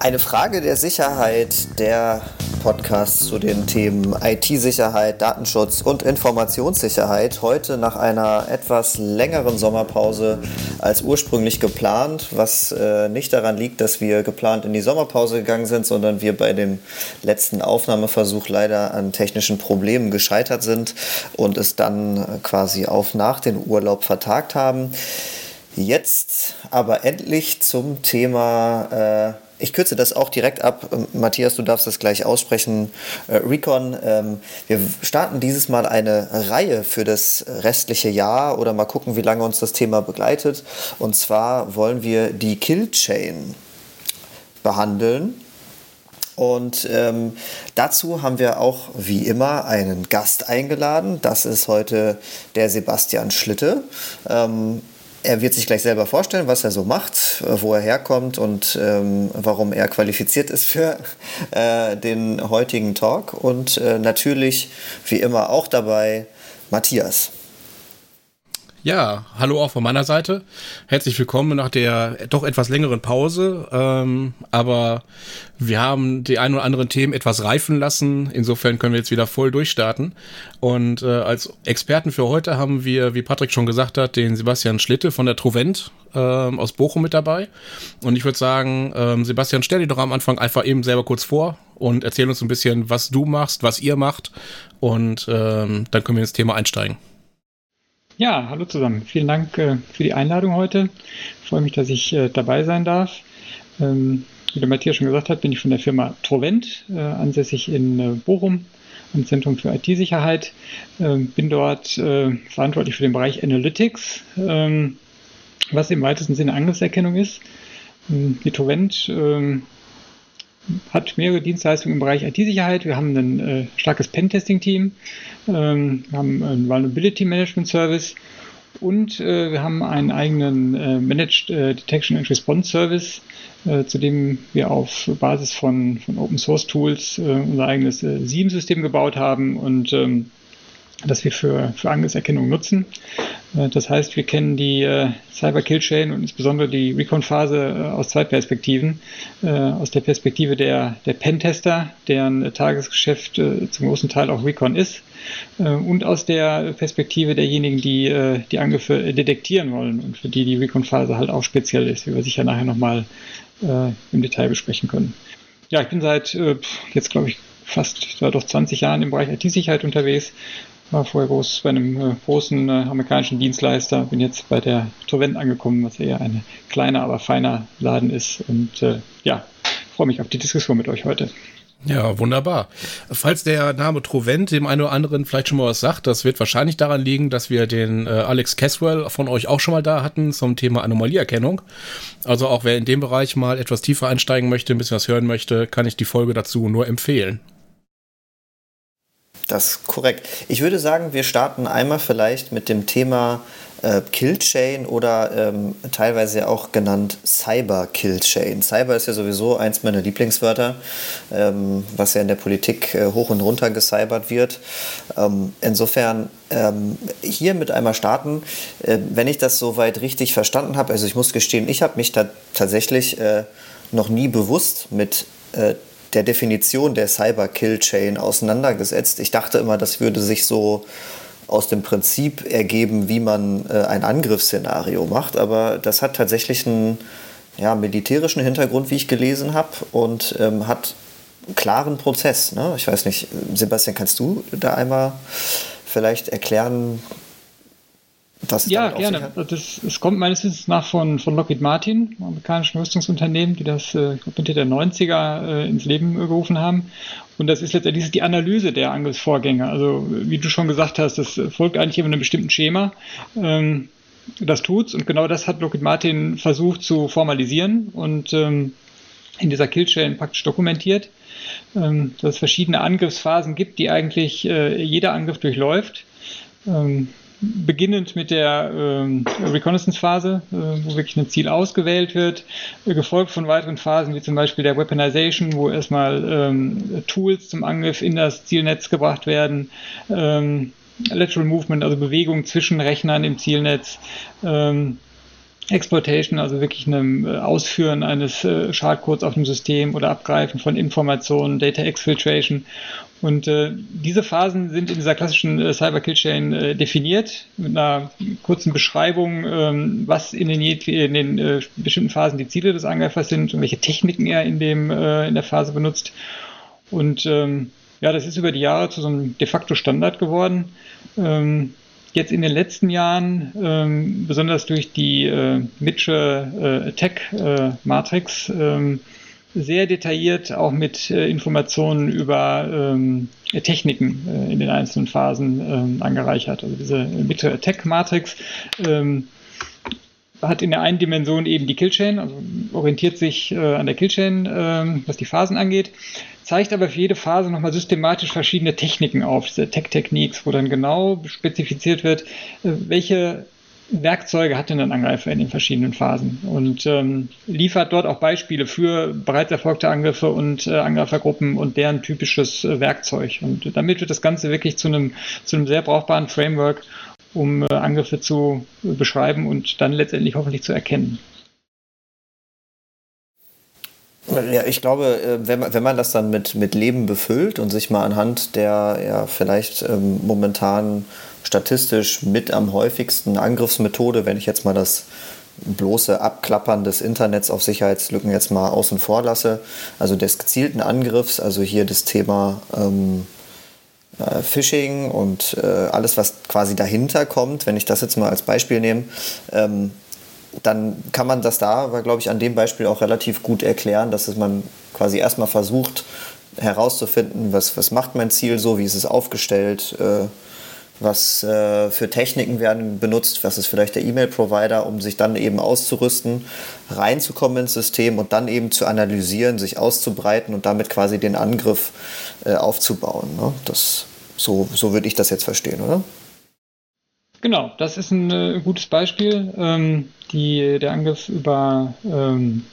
Eine Frage der Sicherheit, der Podcast zu den Themen IT-Sicherheit, Datenschutz und Informationssicherheit. Heute nach einer etwas längeren Sommerpause als ursprünglich geplant, was äh, nicht daran liegt, dass wir geplant in die Sommerpause gegangen sind, sondern wir bei dem letzten Aufnahmeversuch leider an technischen Problemen gescheitert sind und es dann quasi auf nach den Urlaub vertagt haben. Jetzt aber endlich zum Thema äh, ich kürze das auch direkt ab. Ähm, Matthias, du darfst das gleich aussprechen. Äh, Recon, ähm, wir starten dieses Mal eine Reihe für das restliche Jahr oder mal gucken, wie lange uns das Thema begleitet. Und zwar wollen wir die Killchain behandeln. Und ähm, dazu haben wir auch wie immer einen Gast eingeladen. Das ist heute der Sebastian Schlitte. Ähm, er wird sich gleich selber vorstellen, was er so macht, äh, wo er herkommt und ähm, warum er qualifiziert ist für äh, den heutigen Talk. Und äh, natürlich, wie immer, auch dabei Matthias. Ja, hallo auch von meiner Seite. Herzlich willkommen nach der doch etwas längeren Pause. Ähm, aber wir haben die ein oder anderen Themen etwas reifen lassen. Insofern können wir jetzt wieder voll durchstarten. Und äh, als Experten für heute haben wir, wie Patrick schon gesagt hat, den Sebastian Schlitte von der Trovent äh, aus Bochum mit dabei. Und ich würde sagen, äh, Sebastian, stell dich doch am Anfang einfach eben selber kurz vor und erzähl uns ein bisschen, was du machst, was ihr macht. Und ähm, dann können wir ins Thema einsteigen. Ja, hallo zusammen. Vielen Dank äh, für die Einladung heute. Ich freue mich, dass ich äh, dabei sein darf. Ähm, wie der Matthias schon gesagt hat, bin ich von der Firma Trovent, äh, ansässig in Bochum am Zentrum für IT-Sicherheit. Ähm, bin dort verantwortlich für den Bereich Analytics, ähm, was im weitesten Sinne Angriffserkennung ist. Die Trovent hat mehrere Dienstleistungen im Bereich IT-Sicherheit. Wir haben ein äh, starkes Pentesting-Team, ähm, wir haben einen Vulnerability Management Service und äh, wir haben einen eigenen äh, Managed äh, Detection and Response Service, äh, zu dem wir auf Basis von, von Open Source Tools äh, unser eigenes SIEM-System gebaut haben und ähm, das wir für, für Angriffserkennung nutzen. Äh, das heißt, wir kennen die äh, Cyber Kill Chain und insbesondere die Recon-Phase äh, aus zwei Perspektiven. Aus der Perspektive der, der Pentester, deren Tagesgeschäft zum großen Teil auch Recon ist. Und aus der Perspektive derjenigen, die die Angriffe detektieren wollen und für die die Recon-Phase halt auch speziell ist, wie wir sicher nachher nochmal im Detail besprechen können. Ja, ich bin seit jetzt, glaube ich, fast doch 20 Jahren im Bereich IT-Sicherheit unterwegs war vorher groß bei einem äh, großen äh, amerikanischen Dienstleister, bin jetzt bei der Torvent angekommen, was eher ein kleiner, aber feiner Laden ist. Und äh, ja, freue mich auf die Diskussion mit euch heute. Ja, wunderbar. Falls der Name Trovent dem einen oder anderen vielleicht schon mal was sagt, das wird wahrscheinlich daran liegen, dass wir den äh, Alex Caswell von euch auch schon mal da hatten zum Thema Anomalieerkennung. Also auch wer in dem Bereich mal etwas tiefer einsteigen möchte, ein bisschen was hören möchte, kann ich die Folge dazu nur empfehlen. Das ist korrekt. Ich würde sagen, wir starten einmal vielleicht mit dem Thema äh, Killchain oder ähm, teilweise auch genannt Cyber Killchain. Cyber ist ja sowieso eins meiner Lieblingswörter, ähm, was ja in der Politik äh, hoch und runter gecybert wird. Ähm, insofern ähm, hier mit einmal starten, äh, wenn ich das soweit richtig verstanden habe. Also ich muss gestehen, ich habe mich da tatsächlich äh, noch nie bewusst mit äh, der Definition der Cyber-Kill-Chain auseinandergesetzt. Ich dachte immer, das würde sich so aus dem Prinzip ergeben, wie man äh, ein Angriffsszenario macht, aber das hat tatsächlich einen ja, militärischen Hintergrund, wie ich gelesen habe, und ähm, hat einen klaren Prozess. Ne? Ich weiß nicht, Sebastian, kannst du da einmal vielleicht erklären, was ja, gerne. Das, das kommt meines Wissens nach von, von Lockheed Martin, einem amerikanischen Rüstungsunternehmen, die das äh, Mitte der 90er äh, ins Leben gerufen haben. Und das ist letztendlich die Analyse der Angriffsvorgänge. Also, wie du schon gesagt hast, das folgt eigentlich immer einem bestimmten Schema. Ähm, das tut's und genau das hat Lockheed Martin versucht zu formalisieren und ähm, in dieser Killchain praktisch dokumentiert, ähm, dass es verschiedene Angriffsphasen gibt, die eigentlich äh, jeder Angriff durchläuft. Ähm, beginnend mit der ähm, Reconnaissance-Phase, äh, wo wirklich ein Ziel ausgewählt wird, äh, gefolgt von weiteren Phasen wie zum Beispiel der Weaponization, wo erstmal ähm, Tools zum Angriff in das Zielnetz gebracht werden, ähm, Lateral Movement, also Bewegung zwischen Rechnern im Zielnetz, ähm, Exploitation, also wirklich einem äh, Ausführen eines äh, Schadcodes auf dem System oder Abgreifen von Informationen, Data Exfiltration. Und äh, diese Phasen sind in dieser klassischen äh, Cyber Kill Chain äh, definiert mit einer kurzen Beschreibung, ähm, was in den, in den äh, bestimmten Phasen die Ziele des Angreifers sind und welche Techniken er in dem äh, in der Phase benutzt. Und ähm, ja, das ist über die Jahre zu so einem de facto Standard geworden. Ähm, jetzt in den letzten Jahren, ähm, besonders durch die äh, Mitchell äh, Tech äh, Matrix, ähm, sehr detailliert auch mit äh, Informationen über ähm, Techniken äh, in den einzelnen Phasen ähm, angereichert. Also diese Mitchell Attack Matrix ähm, hat in der einen Dimension eben die Killchain, also orientiert sich äh, an der Killchain, äh, was die Phasen angeht, zeigt aber für jede Phase nochmal systematisch verschiedene Techniken auf, diese Tech-Techniques, wo dann genau spezifiziert wird, äh, welche Werkzeuge hat denn ein Angreifer in den verschiedenen Phasen und ähm, liefert dort auch Beispiele für bereits erfolgte Angriffe und äh, Angreifergruppen und deren typisches äh, Werkzeug. Und damit wird das Ganze wirklich zu einem, zu einem sehr brauchbaren Framework, um äh, Angriffe zu beschreiben und dann letztendlich hoffentlich zu erkennen. Ja, ich glaube, äh, wenn man, wenn man das dann mit, mit Leben befüllt und sich mal anhand der ja, vielleicht ähm, momentan statistisch mit am häufigsten Angriffsmethode, wenn ich jetzt mal das bloße Abklappern des Internets auf Sicherheitslücken jetzt mal außen vor lasse, also des gezielten Angriffs, also hier das Thema ähm, äh, Phishing und äh, alles, was quasi dahinter kommt, wenn ich das jetzt mal als Beispiel nehme, ähm, dann kann man das da, glaube ich, an dem Beispiel auch relativ gut erklären, dass man quasi erstmal versucht herauszufinden, was, was macht mein Ziel so, wie ist es aufgestellt, äh, was äh, für Techniken werden benutzt, was ist vielleicht der E-Mail-Provider, um sich dann eben auszurüsten, reinzukommen ins System und dann eben zu analysieren, sich auszubreiten und damit quasi den Angriff äh, aufzubauen. Ne? Das, so, so würde ich das jetzt verstehen, oder? Genau, das ist ein äh, gutes Beispiel. Ähm, die, der Angriff über ähm,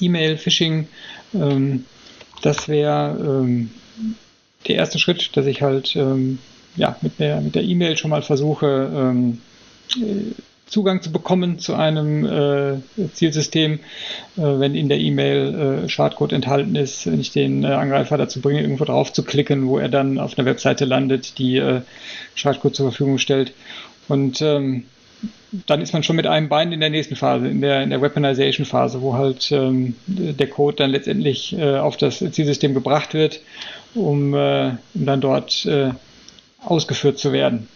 E-Mail-Phishing, ähm, das wäre ähm, der erste Schritt, dass ich halt ähm, ja, mit der mit der E-Mail schon mal versuche, ähm, Zugang zu bekommen zu einem äh, Zielsystem, äh, wenn in der E-Mail äh, Schadcode enthalten ist, wenn ich den äh, Angreifer dazu bringe, irgendwo drauf zu klicken, wo er dann auf einer Webseite landet, die äh, Schadcode zur Verfügung stellt. Und ähm, dann ist man schon mit einem Bein in der nächsten Phase, in der, in der Weaponization-Phase, wo halt ähm, der Code dann letztendlich äh, auf das Zielsystem gebracht wird, um, um dann dort ausgeführt zu werden.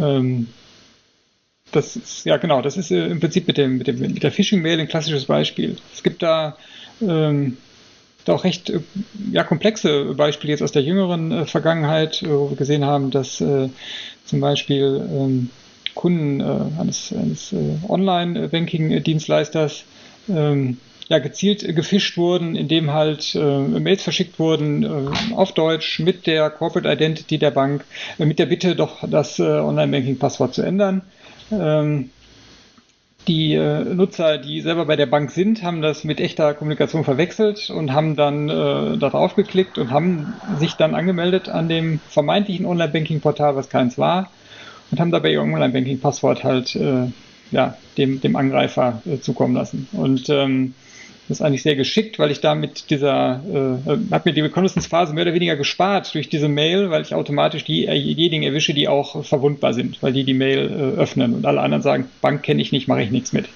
Ähm, das ist, ja genau, das ist äh, im Prinzip mit, dem, mit, dem, mit der Phishing-Mail ein klassisches Beispiel. Es gibt da, ähm, da auch recht äh, ja, komplexe Beispiele jetzt aus der jüngeren äh, Vergangenheit, äh, wo wir gesehen haben, dass äh, zum Beispiel ähm, Kunden äh, eines, eines Online-Banking-Dienstleisters ähm, ja, gezielt gefischt wurden, indem halt äh, Mails verschickt wurden äh, auf Deutsch mit der Corporate Identity der Bank, äh, mit der Bitte doch das Online-Banking-Passwort zu ändern. Ähm, die äh, Nutzer, die selber bei der Bank sind, haben das mit echter Kommunikation verwechselt und haben dann äh, darauf geklickt und haben sich dann angemeldet an dem vermeintlichen Online-Banking-Portal, was keins war, und haben dabei ihr Online-Banking-Passwort halt äh, ja, dem, dem Angreifer äh, zukommen lassen. Und ähm, das ist eigentlich sehr geschickt, weil ich da mit dieser, äh, habe mir die Reconnaissance-Phase mehr oder weniger gespart durch diese Mail, weil ich automatisch die, äh, diejenigen erwische, die auch verwundbar sind, weil die die Mail äh, öffnen und alle anderen sagen, Bank kenne ich nicht, mache ich nichts mit.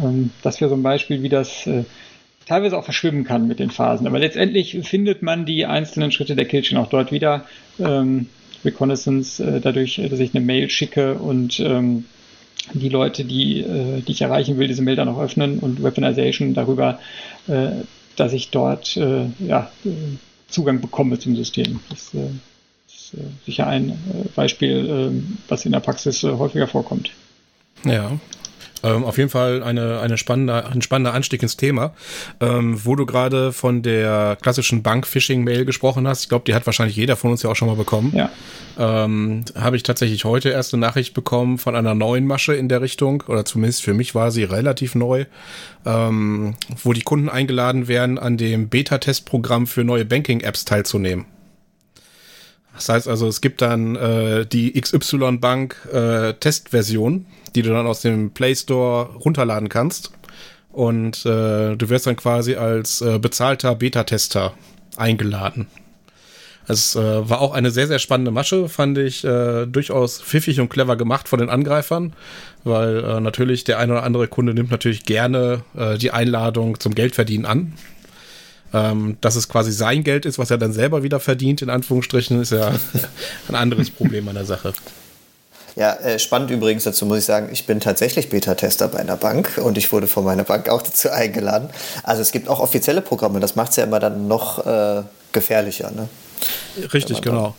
Ähm, das wäre so ein Beispiel, wie das äh, teilweise auch verschwimmen kann mit den Phasen. Aber letztendlich findet man die einzelnen Schritte der Killchain auch dort wieder. Ähm, Reconnaissance, äh, dadurch, dass ich eine Mail schicke und ähm, die Leute, die, äh, die ich erreichen will, diese Mail dann auch öffnen und Weaponization darüber, äh, dass ich dort äh, ja, Zugang bekomme zum System. Das äh, ist äh, sicher ein äh, Beispiel, äh, was in der Praxis äh, häufiger vorkommt. Ja, ähm, auf jeden Fall eine, eine spannende, ein spannender Anstieg ins Thema. Ähm, wo du gerade von der klassischen Bank-Phishing-Mail gesprochen hast, ich glaube, die hat wahrscheinlich jeder von uns ja auch schon mal bekommen. Ja. Ähm, Habe ich tatsächlich heute erst eine Nachricht bekommen von einer neuen Masche in der Richtung, oder zumindest für mich war sie relativ neu, ähm, wo die Kunden eingeladen werden, an dem Beta-Testprogramm für neue Banking-Apps teilzunehmen Das heißt also, es gibt dann äh, die XY Bank äh, Testversion, die du dann aus dem Play Store runterladen kannst. Und äh, du wirst dann quasi als äh, bezahlter Beta-Tester eingeladen. Es äh, war auch eine sehr, sehr spannende Masche, fand ich äh, durchaus pfiffig und clever gemacht von den Angreifern, weil natürlich der ein oder andere Kunde nimmt natürlich gerne die Einladung zum Geldverdienen an. Ähm, dass es quasi sein Geld ist, was er dann selber wieder verdient, in Anführungsstrichen, ist ja ein anderes Problem an der Sache. Ja, äh, spannend übrigens dazu muss ich sagen, ich bin tatsächlich Beta-Tester bei einer Bank und ich wurde von meiner Bank auch dazu eingeladen. Also es gibt auch offizielle Programme, das macht es ja immer dann noch äh, gefährlicher. Ne? Richtig, genau.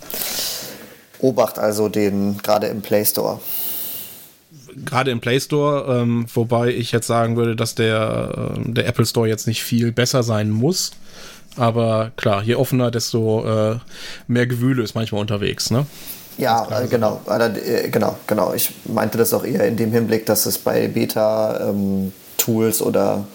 Obacht also den gerade im Play Store. Gerade im Play Store, ähm, wobei ich jetzt sagen würde, dass der, äh, der Apple Store jetzt nicht viel besser sein muss. Aber klar, je offener, desto äh, mehr Gewühle ist manchmal unterwegs, ne? Ja, äh, genau, äh, genau, genau. Ich meinte das auch eher in dem Hinblick, dass es bei Beta-Tools ähm, oder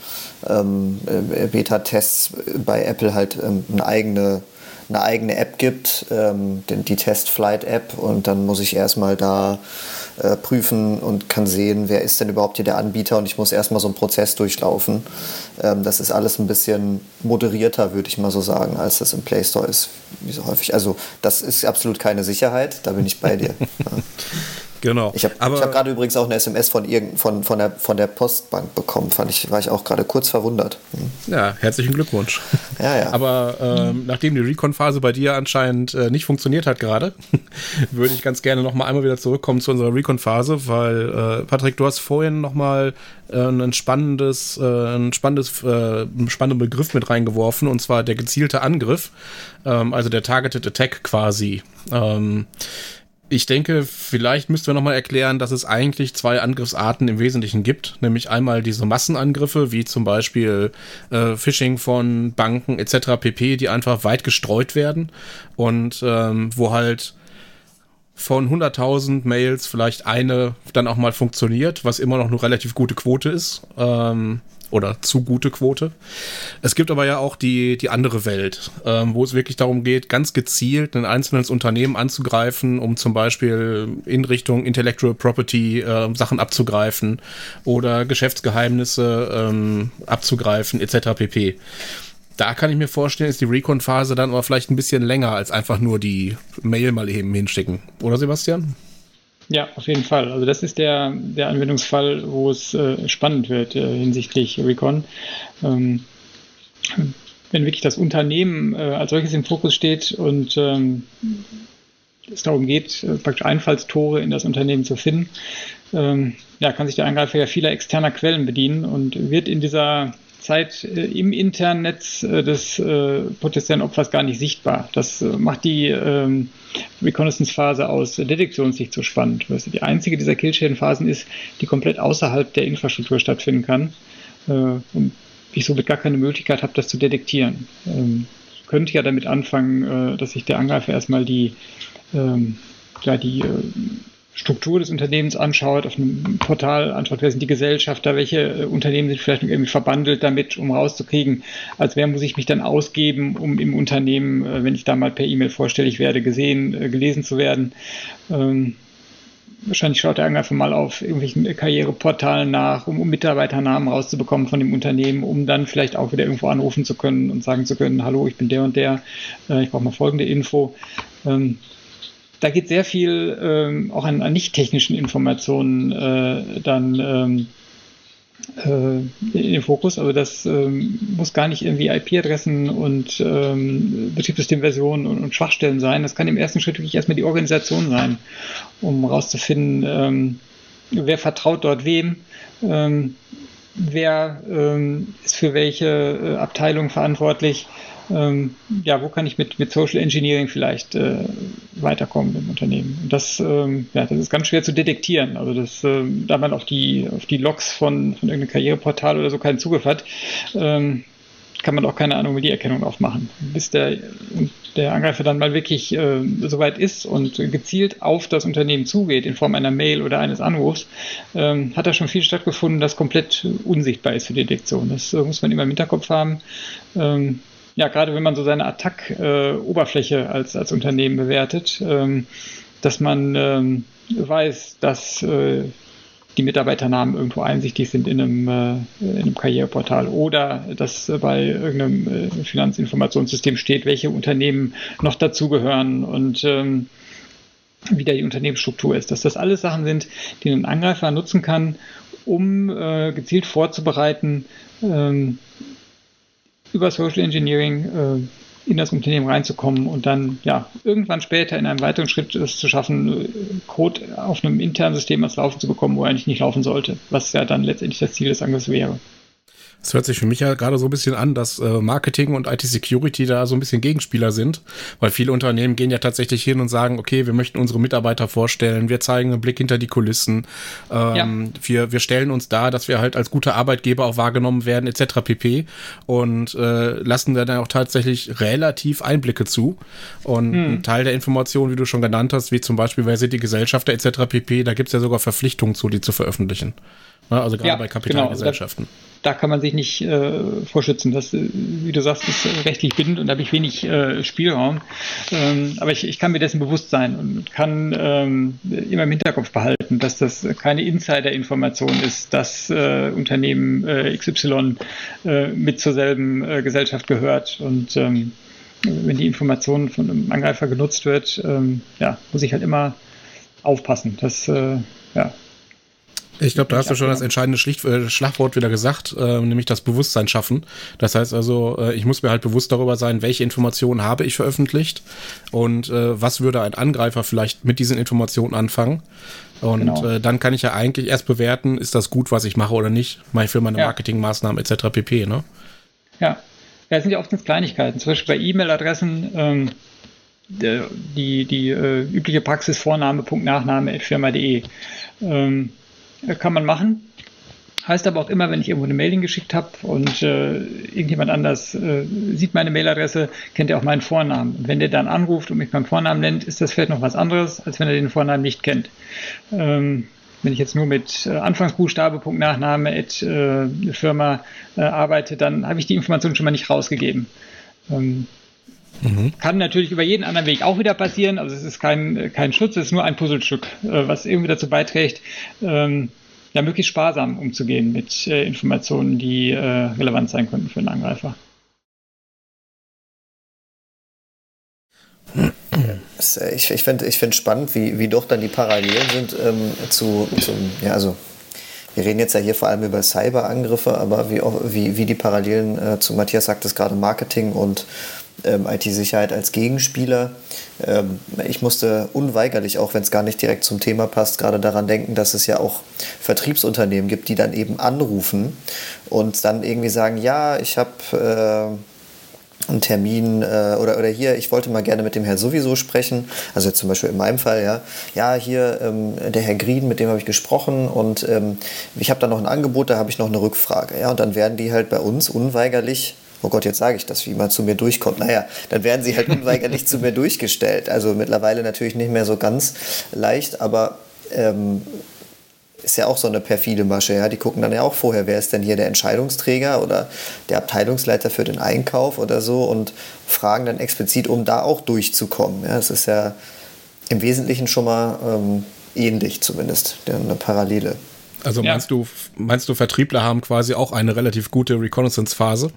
ähm, äh, Beta-Tests bei Apple halt ähm, eine eigene eine eigene App gibt, ähm, die Test Flight App und dann muss ich erstmal da äh, prüfen und kann sehen, wer ist denn überhaupt hier der Anbieter und ich muss erstmal so einen Prozess durchlaufen. Ähm, das ist alles ein bisschen moderierter, würde ich mal so sagen, als das im Play Store ist, wie so häufig. Also das ist absolut keine Sicherheit, da bin ich bei dir. ja. Genau. Ich habe hab gerade übrigens auch eine SMS von, irgend, von, von, der, von der Postbank bekommen. Fand ich, war ich auch gerade kurz verwundert. Hm. Ja, herzlichen Glückwunsch. Ja, ja. Aber ähm, mhm. nachdem die Recon-Phase bei dir anscheinend äh, nicht funktioniert hat gerade, würde ich ganz gerne noch mal einmal wieder zurückkommen zu unserer Recon-Phase, weil äh, Patrick, du hast vorhin noch mal äh, ein spannendes, äh, ein spannendes, äh, spannenden Begriff mit reingeworfen und zwar der gezielte Angriff, ähm, also der Targeted Attack quasi. Ähm, ich denke, vielleicht müssten wir nochmal erklären, dass es eigentlich zwei Angriffsarten im Wesentlichen gibt. Nämlich einmal diese Massenangriffe, wie zum Beispiel äh, Phishing von Banken etc. pp., die einfach weit gestreut werden und ähm, wo halt von 100.000 Mails vielleicht eine dann auch mal funktioniert, was immer noch eine relativ gute Quote ist. Ähm, oder zu gute Quote. Es gibt aber ja auch die, die andere Welt, ähm, wo es wirklich darum geht, ganz gezielt ein einzelnes Unternehmen anzugreifen, um zum Beispiel in Richtung Intellectual Property äh, Sachen abzugreifen oder Geschäftsgeheimnisse ähm, abzugreifen, etc. pp. Da kann ich mir vorstellen, ist die Recon-Phase dann aber vielleicht ein bisschen länger als einfach nur die Mail mal eben hinschicken. Oder Sebastian? Ja, auf jeden Fall. Also das ist der, der Anwendungsfall, wo es äh, spannend wird äh, hinsichtlich Recon. Ähm, wenn wirklich das Unternehmen äh, als solches im Fokus steht und ähm, es darum geht, äh, praktisch Einfallstore in das Unternehmen zu finden, ähm, ja, kann sich der Angreifer ja vieler externer Quellen bedienen und wird in dieser Zeit äh, im internen Netz äh, des äh, potenziellen Opfers gar nicht sichtbar. Das äh, macht die ähm, Reconnaissance-Phase aus Detektionssicht so spannend. Weil die einzige dieser Killchain-Phasen ist, die komplett außerhalb der Infrastruktur stattfinden kann äh, und ich somit gar keine Möglichkeit habe, das zu detektieren. Ähm, könnte ja damit anfangen, äh, dass sich der Angreifer erstmal die, ähm, ja, die Struktur des Unternehmens anschaut, auf einem Portal anschaut, wer sind die Gesellschafter, welche äh, Unternehmen sind vielleicht irgendwie verbandelt damit, um rauszukriegen, als wer muss ich mich dann ausgeben, um im Unternehmen, äh, wenn ich da mal per E-Mail vorstellig werde, gesehen, äh, gelesen zu werden. Ähm, wahrscheinlich schaut er einfach mal auf irgendwelchen Karriereportalen nach, um, Mitarbeiternamen rauszubekommen von dem Unternehmen, um dann vielleicht auch wieder irgendwo anrufen zu können und sagen zu können, hallo, ich bin der und der, ich brauche mal folgende Info. Ähm, da geht sehr viel ähm, auch an, an nicht-technischen Informationen äh, dann ähm, äh, in den Fokus. Also das ähm, muss gar nicht irgendwie IP-Adressen und ähm, Betriebssystemversionen und, und, Schwachstellen sein. Das kann im ersten Schritt wirklich erstmal die Organisation sein, um herauszufinden, ähm, wer vertraut dort wem, ähm, wer ähm, ist für welche äh, Abteilung verantwortlich ähm, ja, wo kann ich mit, mit Social Engineering vielleicht äh, weiterkommen im Unternehmen? Und das, ähm, ja, das ist ganz schwer zu detektieren. Also das, ähm, da man auf die, auf die Logs von, von irgendeinem Karriereportal oder so keinen Zugriff hat, ähm, kann man auch keine Anomalieerkennung aufmachen. Bis der, der Angreifer dann mal wirklich äh, soweit ist und gezielt auf das Unternehmen zugeht in Form einer Mail oder eines Anrufs, ähm, hat da schon viel stattgefunden, das komplett unsichtbar ist für Detektion. Das äh, muss man immer im Hinterkopf haben. Ähm, ja, gerade wenn man so seine Attack-Oberfläche äh, als, als Unternehmen bewertet, ähm, dass man ähm, weiß, dass äh, die Mitarbeiternamen irgendwo einsichtig sind in einem, äh, in einem Karriereportal oder dass bei irgendeinem äh, Finanzinformationssystem steht, welche Unternehmen noch dazugehören und ähm, wie da die Unternehmensstruktur ist. Dass das alles Sachen sind, die ein Angreifer nutzen kann, um äh, gezielt vorzubereiten, ähm, über Social Engineering äh, in das Unternehmen reinzukommen und dann ja irgendwann später in einem weiteren Schritt es zu schaffen, Code auf einem internen System als Laufen zu bekommen, wo er eigentlich nicht laufen sollte, was ja dann letztendlich das Ziel des Angriffs wäre. Es hört sich für mich ja gerade so ein bisschen an, dass äh, Marketing und IT-Security da so ein bisschen Gegenspieler sind, weil viele Unternehmen gehen ja tatsächlich hin und sagen, okay, wir möchten unsere Mitarbeiter vorstellen, wir zeigen einen Blick hinter die Kulissen, ähm, ja. wir, wir stellen uns da, dass wir halt als gute Arbeitgeber auch wahrgenommen werden, etc. pp. Und äh, lassen dann auch tatsächlich relativ Einblicke zu. Und hm. ein Teil der Informationen, wie du schon genannt hast, wie zum Beispiel, wer sind die Gesellschafter etc. pp., da gibt es ja sogar Verpflichtungen zu, die zu veröffentlichen. Ne? Also gerade ja, bei Kapitalgesellschaften. Genau. Da, da, kann man sich nicht äh, vorschützen. Das, äh, wie du sagst, ist rechtlich bindend und da habe ich wenig äh, Spielraum. Ähm, aber ich, ich kann mir dessen bewusst sein und kann ähm, immer im Hinterkopf behalten, dass das keine Insider-Information ist, dass äh, Unternehmen äh, XY äh, mit zur selben Gesellschaft gehört und ähm, wenn die Information von einem Angreifer genutzt wird, ähm, ja, muss ich halt immer aufpassen. Das ja, ich glaube, da hast du schon das entscheidende Schlicht, äh, Schlagwort wieder gesagt, äh, nämlich das Bewusstsein schaffen. Das heißt also, äh, ich muss mir halt bewusst darüber sein, welche Informationen habe ich veröffentlicht und äh, was würde ein Angreifer vielleicht mit diesen Informationen anfangen. Und genau. Äh, dann kann ich ja eigentlich erst bewerten, ist das gut, was ich mache oder nicht. Für meine ja. Marketingmaßnahmen etc. pp. Ne? Ja. das sind ja oftmals Kleinigkeiten. Zum Beispiel bei E-Mail-Adressen. Ähm die, die äh, übliche Praxis Vorname, Punkt, Nachname, firma.de. Ähm, kann man machen. Heißt aber auch immer, wenn ich irgendwo eine Mailing geschickt habe und äh, irgendjemand anders äh, sieht meine Mailadresse, kennt er auch meinen Vornamen. Wenn der dann anruft und mich beim Vornamen nennt, ist das vielleicht noch was anderes, als wenn er den Vornamen nicht kennt. Ähm, wenn ich jetzt nur mit äh, Anfangsbuchstabe, Punkt, Nachname, at, äh, Firma äh, arbeite, dann habe ich die Information schon mal nicht rausgegeben. Ähm, Mhm. Kann natürlich über jeden anderen Weg auch wieder passieren. Also es ist kein, kein Schutz, es ist nur ein Puzzlestück, äh, was irgendwie dazu beiträgt, ähm, ja, möglichst sparsam umzugehen mit äh, Informationen, die äh, relevant sein könnten für einen Angreifer. Ich, ich finde ich find spannend, wie, wie doch dann die Parallelen sind ähm, zu, zum, ja, also wir reden jetzt ja hier vor allem über Cyberangriffe, aber wie, wie, wie die Parallelen äh, zu Matthias sagt es gerade Marketing und ähm, IT-Sicherheit als Gegenspieler. Ähm, ich musste unweigerlich, auch wenn es gar nicht direkt zum Thema passt, gerade daran denken, dass es ja auch Vertriebsunternehmen gibt, die dann eben anrufen und dann irgendwie sagen, ja, ich habe äh, einen Termin äh, oder, oder hier, ich wollte mal gerne mit dem Herrn sowieso sprechen. Also zum Beispiel in meinem Fall, ja. Ja, hier ähm, der Herr Green, mit dem habe ich gesprochen und ähm, ich habe da noch ein Angebot, da habe ich noch eine Rückfrage. Ja, und dann werden die halt bei uns unweigerlich oh Gott, jetzt sage ich das, wie man zu mir durchkommt. Naja, dann werden sie halt unweigerlich zu mir durchgestellt. Also mittlerweile natürlich nicht mehr so ganz leicht, aber ähm, ist ja auch so eine perfide Masche. Ja? Die gucken dann ja auch vorher, wer ist denn hier der Entscheidungsträger oder der Abteilungsleiter für den Einkauf oder so und fragen dann explizit, um da auch durchzukommen. Ja? Das ist ja im Wesentlichen schon mal ähm, ähnlich zumindest, eine Parallele. Also meinst ja. du, meinst du, Vertriebler haben quasi auch eine relativ gute Reconnaissance-Phase?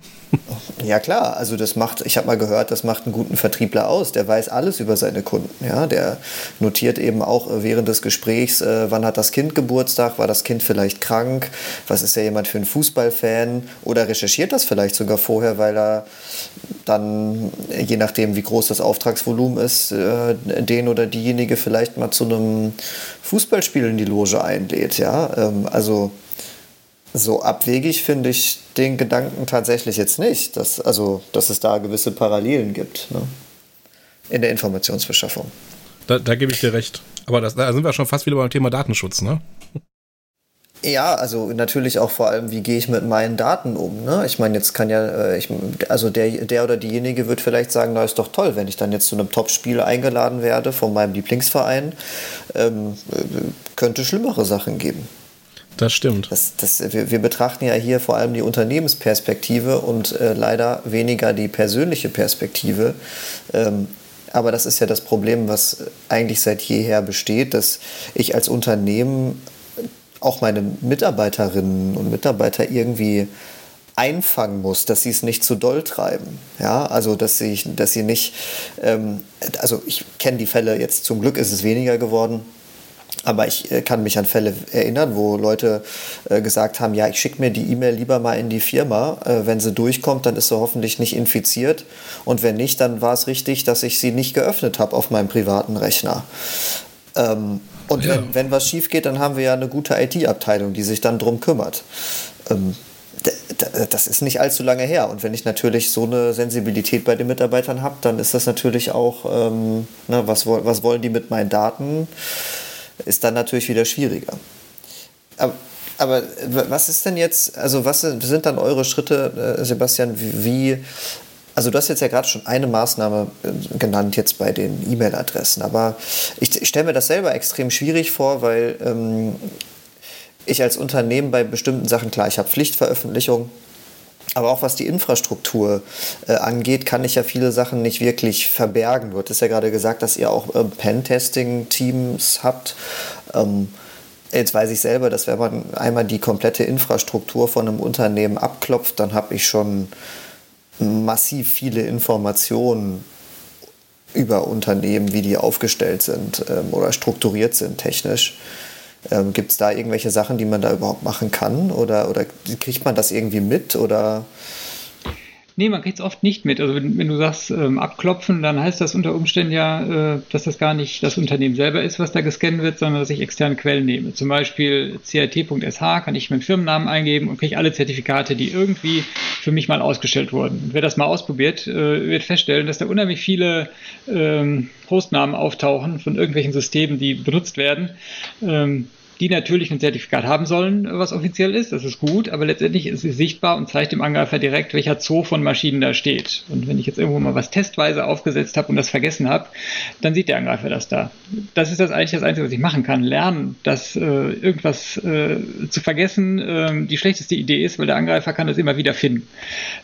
Ja klar, also das macht, ich habe mal gehört, das macht einen guten Vertriebler aus. Der weiß alles über seine Kunden. Ja, der notiert eben auch äh, während des Gesprächs, äh, wann hat das Kind Geburtstag, war das Kind vielleicht krank, was ist ja jemand für ein Fußballfan oder recherchiert das vielleicht sogar vorher, weil er dann, je nachdem wie groß das Auftragsvolumen ist, äh, den oder diejenige vielleicht mal zu einem Fußballspiel in die Loge einlädt. Ja, ähm, also so abwegig finde ich den Gedanken tatsächlich jetzt nicht, dass, also, dass es da gewisse Parallelen gibt ne? in der Informationsbeschaffung. Da, da gebe ich dir recht. Aber das, da sind wir schon fast wieder beim Thema Datenschutz, ne? Ja, also natürlich auch vor allem, wie gehe ich mit meinen Daten um. Ne? Ich meine, jetzt kann ja, äh, ich, also der, der oder diejenige wird vielleicht sagen, na ist doch toll, wenn ich dann jetzt zu einem Topspiel eingeladen werde von meinem Lieblingsverein, ähm, äh, könnte schlimmere Sachen geben. Das stimmt. Das, das, wir, wir, betrachten ja hier vor allem die Unternehmensperspektive und äh, leider weniger die persönliche Perspektive. Ähm, aber das ist ja das Problem, was eigentlich seit jeher besteht, dass ich als Unternehmen auch meine Mitarbeiterinnen und Mitarbeiter irgendwie einfangen muss, dass sie es nicht zu doll treiben. Ja, also dass sie, dass sie nicht, ähm, also ich kenne die Fälle jetzt zum Glück ist es weniger geworden. Aber ich äh, kann mich an Fälle erinnern, wo Leute äh, gesagt haben, ja, ich schicke mir die E-Mail lieber mal in die Firma. Äh, wenn sie durchkommt, dann ist sie hoffentlich nicht infiziert. Und wenn nicht, dann war es richtig, dass ich sie nicht geöffnet habe auf meinem privaten Rechner. Ähm, und ja. wenn, wenn was schief geht, dann haben wir ja eine gute IT-Abteilung, die sich dann drum kümmert. Ähm, das ist nicht allzu lange her. Und wenn ich natürlich so eine Sensibilität bei den Mitarbeitern habe, dann ist das natürlich auch, ähm, na, was, was wollen die mit meinen Daten, ist dann natürlich wieder schwieriger. Aber, aber was ist denn jetzt, also was sind dann eure Schritte, äh, Sebastian, wie, also du hast jetzt ja gerade schon eine Maßnahme äh, genannt jetzt bei den E-Mail-Adressen, aber ich, ich stelle mir das selber extrem schwierig vor, weil ähm, ich als Unternehmen bei bestimmten Sachen, klar, ich habe Pflichtveröffentlichung, aber auch was die Infrastruktur äh, angeht, kann ich ja viele Sachen nicht wirklich verbergen. Du hattest ja gerade gesagt, dass ihr auch äh, Pentesting-Teams habt. Ähm, jetzt weiß ich selber, dass wenn man einmal die komplette Infrastruktur von einem Unternehmen abklopft, dann habe ich schon massiv viele Informationen über Unternehmen, wie die aufgestellt sind ähm, oder strukturiert sind technisch. Ähm, Gibt es da irgendwelche Sachen, die man da überhaupt machen kann? Oder, oder kriegt man das irgendwie mit? Oder Nee, man kriegt es oft nicht mit. Also wenn, wenn du sagst ähm, abklopfen, dann heißt das unter Umständen ja, äh, dass das gar nicht das Unternehmen selber ist, was da gescannt wird, sondern dass ich externe Quellen nehme. Zum Beispiel cit.sh kann ich meinen Firmennamen eingeben und kriege alle Zertifikate, die irgendwie für mich mal ausgestellt wurden. Und wer das mal ausprobiert, äh, wird feststellen, dass da unheimlich viele ähm, Hostnamen auftauchen von irgendwelchen Systemen, die benutzt werden. Ähm, die natürlich ein Zertifikat haben sollen, was offiziell ist. Das ist gut, aber letztendlich ist es sichtbar und zeigt dem Angreifer direkt, welcher Zoo von Maschinen da steht. Und wenn ich jetzt irgendwo mal was testweise aufgesetzt habe und das vergessen habe, dann sieht der Angreifer das da. Das ist das eigentlich das Einzige, was ich machen kann. Lernen, dass äh, irgendwas äh, zu vergessen äh, die schlechteste Idee ist, weil der Angreifer kann das immer wieder finden.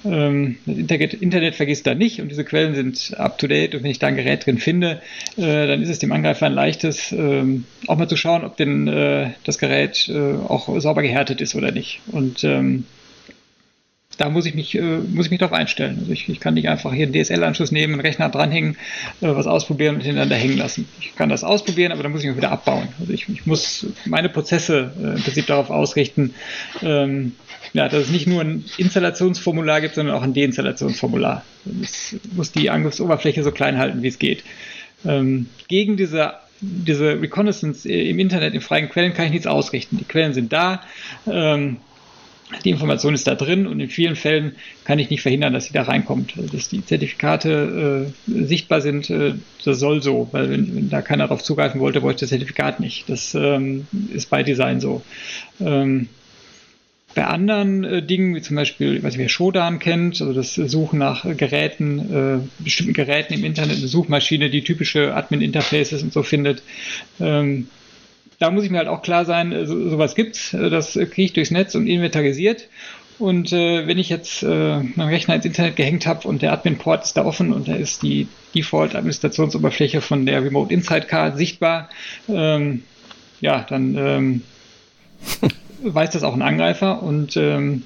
Ähm, das Internet, Internet vergisst da nicht und diese Quellen sind up to date und wenn ich da ein Gerät drin finde, äh, dann ist es dem Angreifer ein leichtes, ähm, auch mal zu schauen, ob denn das Gerät äh, auch sauber gehärtet ist oder nicht. Und ähm, da muss ich mich, äh, muss ich mich darauf einstellen. Also ich, ich kann nicht einfach hier einen DSL-Anschluss nehmen, einen Rechner dranhängen, äh, was ausprobieren und hintereinander hängen lassen. Ich kann das ausprobieren, aber dann muss ich mich wieder abbauen. Also ich, ich muss meine Prozesse äh, im Prinzip darauf ausrichten, ähm, ja, dass es nicht nur ein Installationsformular gibt, sondern auch ein Deinstallationsformular. Es muss die Angriffsoberfläche so klein halten, wie es geht. Ähm, gegen diese diese Reconnaissance im Internet, in freien Quellen kann ich nichts ausrichten. Die Quellen sind da, ähm, die Information ist da drin und in vielen Fällen kann ich nicht verhindern, dass sie da reinkommt. Also, dass die Zertifikate äh, sichtbar sind, äh, das soll so, weil wenn, wenn, da keiner darauf zugreifen wollte, wollte ich das Zertifikat nicht. Das ähm, ist bei Design so. Ähm, bei anderen äh, Dingen, wie zum Beispiel, ich weiß nicht, wer Shodan kennt, also das Suchen nach Geräten, äh, bestimmten Geräten im Internet, eine Suchmaschine, die typische Admin-Interfaces und so findet, ähm, da muss ich mir halt auch klar sein, äh, so, sowas gibt's, äh, das kriege ich durchs Netz und inventarisiert. Und äh, wenn ich jetzt äh, meinen Rechner ins Internet gehängt habe und der Admin-Port ist da offen und da ist die Default-Administrationsoberfläche von der Remote Inside Card sichtbar, ähm, ja, dann ähm, weiß das auch ein Angreifer und ähm,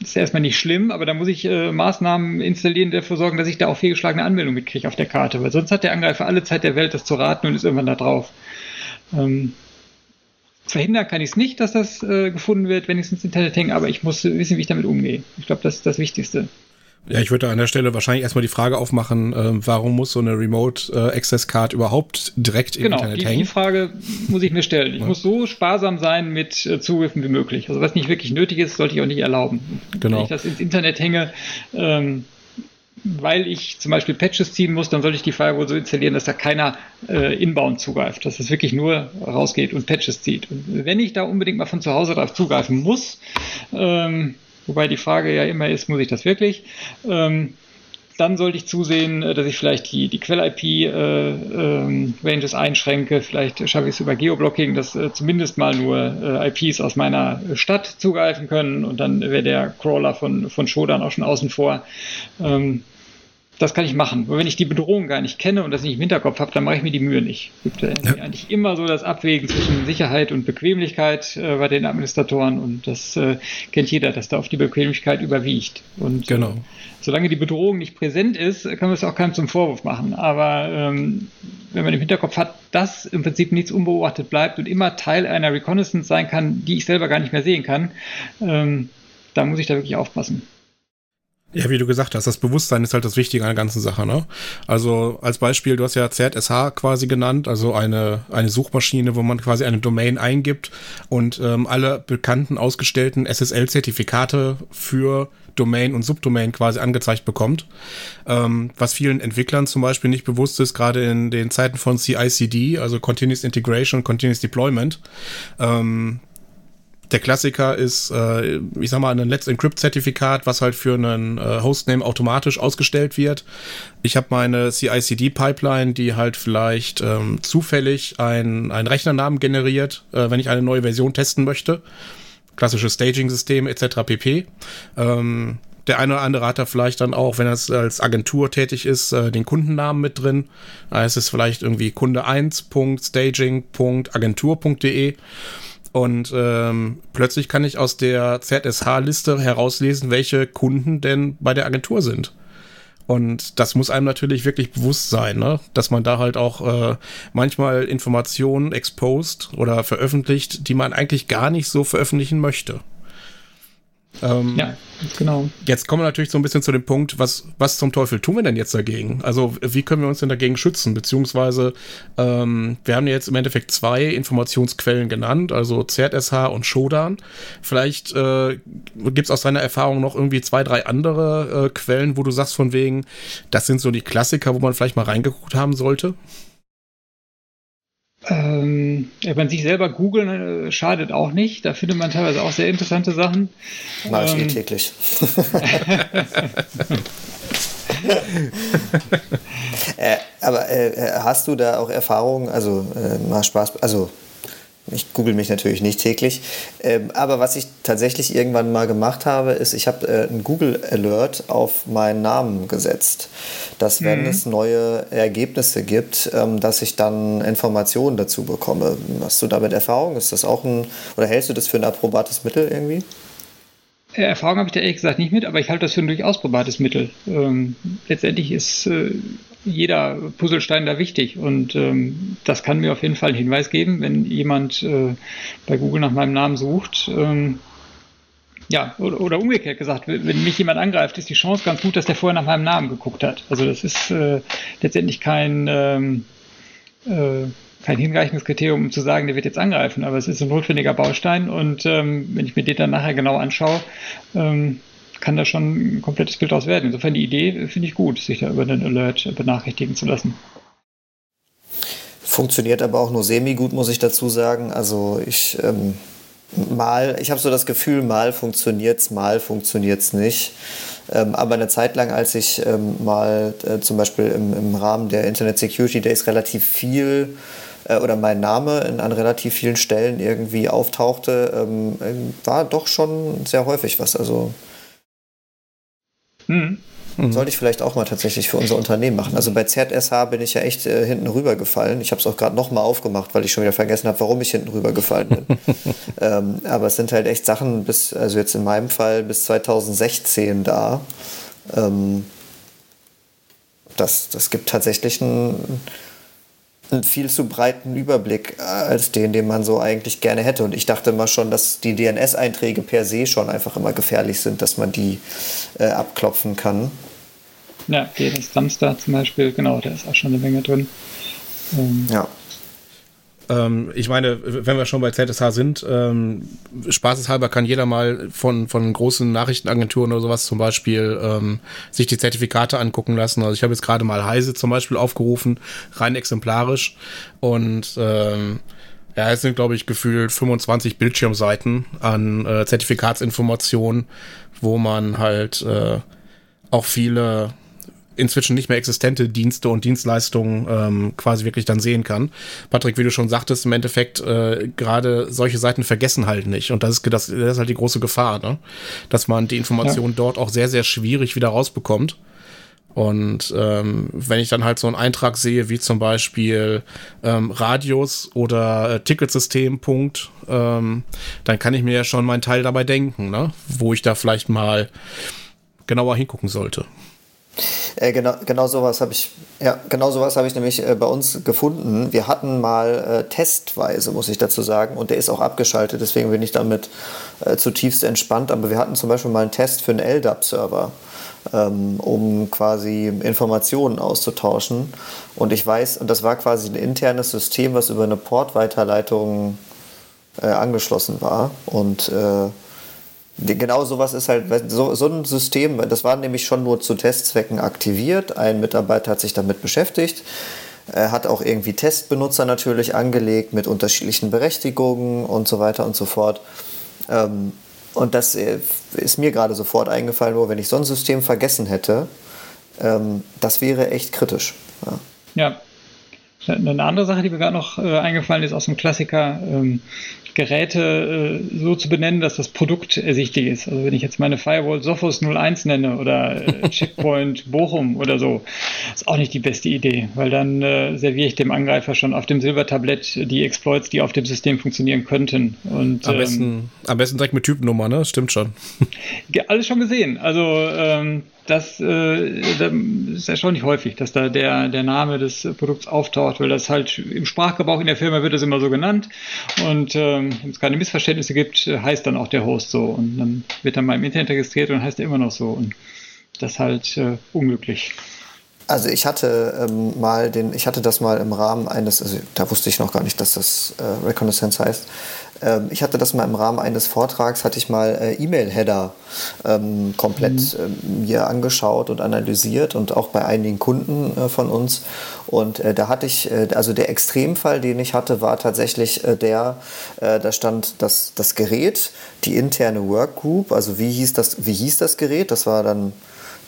ist erstmal nicht schlimm, aber da muss ich äh, Maßnahmen installieren, die dafür sorgen, dass ich da auch fehlgeschlagene Anmeldungen mitkriege auf der Karte, weil sonst hat der Angreifer alle Zeit der Welt, das zu raten und ist irgendwann da drauf. Ähm, verhindern kann ich es nicht, dass das äh, gefunden wird, ins Internet hänge, aber ich muss wissen, wie ich damit umgehe. Ich glaube, das ist das Wichtigste. Ja, ich würde an der Stelle wahrscheinlich erstmal die Frage aufmachen, äh, warum muss so eine Remote äh, Access Card überhaupt direkt im genau, Internet die, hängen? Genau, die Frage muss ich mir stellen. Ich ja. muss so sparsam sein mit äh, Zugriffen wie möglich. Also was nicht wirklich nötig ist, sollte ich auch nicht erlauben. Genau. Wenn ich das ins Internet hänge, ähm, weil ich zum Beispiel Patches ziehen muss, dann sollte ich die Firewall so installieren, dass da keiner äh, inbound zugreift, dass es wirklich nur rausgeht und Patches zieht. Und wenn ich da unbedingt mal von zu Hause drauf zugreifen muss, ähm, wobei die Frage ja immer ist, muss ich das wirklich? Ähm, dann sollte ich zusehen, äh, dass ich vielleicht die, die Quell-IP-Ranges äh, ähm, einschränke. Vielleicht schaffe ich es über Geoblocking, dass äh, zumindest mal nur äh, IPs aus meiner Stadt zugreifen können und dann wäre der Crawler von, von Shodan auch schon außen vor. Ähm, das kann ich machen. Aber wenn ich die Bedrohung gar nicht kenne und das nicht im Hinterkopf habe, dann mache ich mir die Mühe nicht. Es gibt ja. eigentlich immer so das Abwägen zwischen Sicherheit und Bequemlichkeit äh, bei den Administratoren und das äh, kennt jeder, dass da auf die Bequemlichkeit überwiegt. Und genau. Solange die Bedrohung nicht präsent ist, kann man es auch keinem zum Vorwurf machen. Aber ähm, wenn man im Hinterkopf hat, dass im Prinzip nichts unbeobachtet bleibt und immer Teil einer Reconnaissance sein kann, die ich selber gar nicht mehr sehen kann, ähm, dann muss ich da wirklich aufpassen. Ja, wie du gesagt hast, das Bewusstsein ist halt das Wichtige an der ganzen Sache, ne? Also als Beispiel, du hast ja ZSH quasi genannt, also eine, eine Suchmaschine, wo man quasi eine Domain eingibt und ähm, alle bekannten ausgestellten SSL-Zertifikate für Domain und Subdomain quasi angezeigt bekommt. Ähm, was vielen Entwicklern zum Beispiel nicht bewusst ist, gerade in den Zeiten von CICD, also Continuous Integration, Continuous Deployment. Ähm, der Klassiker ist, äh, ich sag mal, ein Let's Encrypt-Zertifikat, was halt für einen äh, Hostname automatisch ausgestellt wird. Ich habe meine CI/CD-Pipeline, die halt vielleicht ähm, zufällig einen Rechnernamen generiert, äh, wenn ich eine neue Version testen möchte. Klassisches Staging-System etc. pp. Ähm, der eine oder andere hat da vielleicht dann auch, wenn er als Agentur tätig ist, äh, den Kundennamen mit drin. Es vielleicht irgendwie kunde1.staging.agentur.de. Und ähm, plötzlich kann ich aus der ZSH-Liste herauslesen, welche Kunden denn bei der Agentur sind. Und das muss einem natürlich wirklich bewusst sein, ne? dass man da halt auch äh, manchmal Informationen exposed oder veröffentlicht, die man eigentlich gar nicht so veröffentlichen möchte. Ähm, ja, genau. Jetzt kommen wir natürlich so ein bisschen zu dem Punkt, was, was zum Teufel tun wir denn jetzt dagegen? Also wie können wir uns denn dagegen schützen? Beziehungsweise ähm, wir haben jetzt im Endeffekt zwei Informationsquellen genannt, also ZSH und Shodan. Vielleicht äh, gibt es aus deiner Erfahrung noch irgendwie zwei, drei andere äh, Quellen, wo du sagst von wegen, das sind so die Klassiker, wo man vielleicht mal reingeguckt haben sollte? Ähm, man sich selber googeln äh, schadet auch nicht. Da findet man teilweise auch sehr interessante Sachen. Mach ich eh ähm, eh täglich. äh, aber äh, hast du da auch Erfahrungen, also äh, mal Spaß, also ich google mich natürlich nicht täglich. Ähm, aber was ich tatsächlich irgendwann mal gemacht habe, ist, ich habe äh, einen Google Alert auf meinen Namen gesetzt. Dass, wenn mhm. es neue Ergebnisse gibt, ähm, dass ich dann Informationen dazu bekomme. Hast du damit Erfahrung? Ist das auch ein, oder hältst du das für ein approbates Mittel irgendwie? Äh, Erfahrung habe ich da ehrlich gesagt nicht mit, aber ich halte das für ein durchaus probates Mittel. Ähm, letztendlich ist äh, jeder Puzzlestein da wichtig und ähm, das kann mir auf jeden Fall einen Hinweis geben, wenn jemand äh, bei Google nach meinem Namen sucht. Ähm, ja, oder, oder, umgekehrt gesagt, wenn mich jemand angreift, ist die Chance ganz gut, dass der vorher nach meinem Namen geguckt hat. Also das ist äh, letztendlich kein ähm, äh, kein hinreichendes Kriterium, um zu sagen, der wird jetzt angreifen, aber es ist ein notwendiger Baustein und ähm, wenn ich mir den dann nachher genau anschaue, ähm, kann da schon ein komplettes Bild aus werden. Insofern die Idee finde ich gut, sich da über den Alert benachrichtigen zu lassen. Funktioniert aber auch nur semi-gut, muss ich dazu sagen. Also ich ähm, mal, ich habe so das Gefühl, mal funktioniert es, mal funktioniert es nicht. Ähm, aber eine Zeit lang, als ich ähm, mal äh, zum Beispiel im, im Rahmen der Internet Security Days relativ viel äh, oder mein Name in, an relativ vielen Stellen irgendwie auftauchte, ähm, war doch schon sehr häufig was. Also mhm. Sollte ich vielleicht auch mal tatsächlich für unser Unternehmen machen. Also bei ZSH bin ich ja echt äh, hinten rüber gefallen. Ich habe es auch gerade nochmal aufgemacht, weil ich schon wieder vergessen habe, warum ich hinten rüber gefallen bin. ähm, aber es sind halt echt Sachen bis, also jetzt in meinem Fall bis 2016 da. Ähm, das, das gibt tatsächlich einen einen viel zu breiten Überblick äh, als den, den man so eigentlich gerne hätte. Und ich dachte immer schon, dass die DNS-Einträge per se schon einfach immer gefährlich sind, dass man die äh, abklopfen kann. Ja, DNS Dumpster zum Beispiel, genau, da ist auch schon eine Menge drin. Ähm, ja. Ähm, ich meine, wenn wir schon bei ZSH sind, ähm, spaßeshalber kann jeder mal von, von großen Nachrichtenagenturen oder sowas zum Beispiel ähm, sich die Zertifikate angucken lassen. Also ich habe jetzt gerade mal Heise zum Beispiel aufgerufen, rein exemplarisch. Und ähm, ja, es sind, glaube ich, gefühlt 25 Bildschirmseiten an äh, Zertifikatsinformationen, wo man halt äh, auch viele inzwischen nicht mehr existente Dienste und Dienstleistungen ähm, quasi wirklich dann sehen kann. Patrick, wie du schon sagtest, im Endeffekt äh, gerade solche Seiten vergessen halt nicht. Und das ist, das, das ist halt die große Gefahr, ne? dass man die Informationen ja. dort auch sehr, sehr schwierig wieder rausbekommt. Und ähm, wenn ich dann halt so einen Eintrag sehe, wie zum Beispiel ähm, Radius oder äh, Ticketsystem, Punkt, ähm, dann kann ich mir ja schon meinen Teil dabei denken, ne? wo ich da vielleicht mal genauer hingucken sollte. Äh, genau, genau sowas habe ich, ja, genau sowas habe ich nämlich äh, bei uns gefunden. Wir hatten mal äh, testweise, muss ich dazu sagen, und der ist auch abgeschaltet, deswegen bin ich damit äh, zutiefst entspannt. Aber wir hatten zum Beispiel mal einen Test für einen LDAP-Server, ähm, um quasi Informationen auszutauschen. Und ich weiß, und das war quasi ein internes System, was über eine Portweiterleitung äh, angeschlossen war. Und äh, Genau sowas ist halt, so, so ein System, das war nämlich schon nur zu Testzwecken aktiviert. Ein Mitarbeiter hat sich damit beschäftigt. Er hat auch irgendwie Testbenutzer natürlich angelegt mit unterschiedlichen Berechtigungen und so weiter und so fort. Ähm, und das äh, ist mir gerade sofort eingefallen, wo wenn ich so ein System vergessen hätte, ähm, das wäre echt kritisch. Ja. ja. Eine andere Sache, die mir gerade noch äh, eingefallen ist aus dem Klassiker, ähm, Geräte äh, so zu benennen, dass das Produkt ersichtlich ist. Also wenn ich jetzt meine Firewall Sophos 01 nenne oder äh, Checkpoint Bochum oder so, ist auch nicht die beste Idee, weil dann äh, serviere ich dem Angreifer schon auf dem Silbertablett die Exploits, die auf dem System funktionieren könnten. Und, am, besten, ähm, am besten direkt mit Typnummer, ne? Stimmt schon. alles schon gesehen. Also ähm, das, äh, ist erstaunlich häufig, dass da der, der Name des Produkts auftaucht, weil das halt im Sprachgebrauch in der Firma wird das immer so genannt. Und ähm, wenn es keine Missverständnisse gibt, heißt dann auch der Host so. Und dann wird dann mal im Internet registriert und heißt er immer noch so. Und das ist halt äh, unglücklich. Also ich hatte ähm, mal den, ich hatte das mal im Rahmen eines, also da wusste ich noch gar nicht, dass das äh, Reconnaissance heißt. Ähm, ich hatte das mal im Rahmen eines Vortrags, hatte ich mal äh, E-Mail-Header ähm, komplett mhm. Ähm, mir angeschaut und analysiert und auch bei einigen Kunden äh, von uns. Und äh, da hatte ich, also der Extremfall, den ich hatte, war tatsächlich der, da stand das, das Gerät, die interne Workgroup, also wie hieß das, wie hieß das Gerät? Das war dann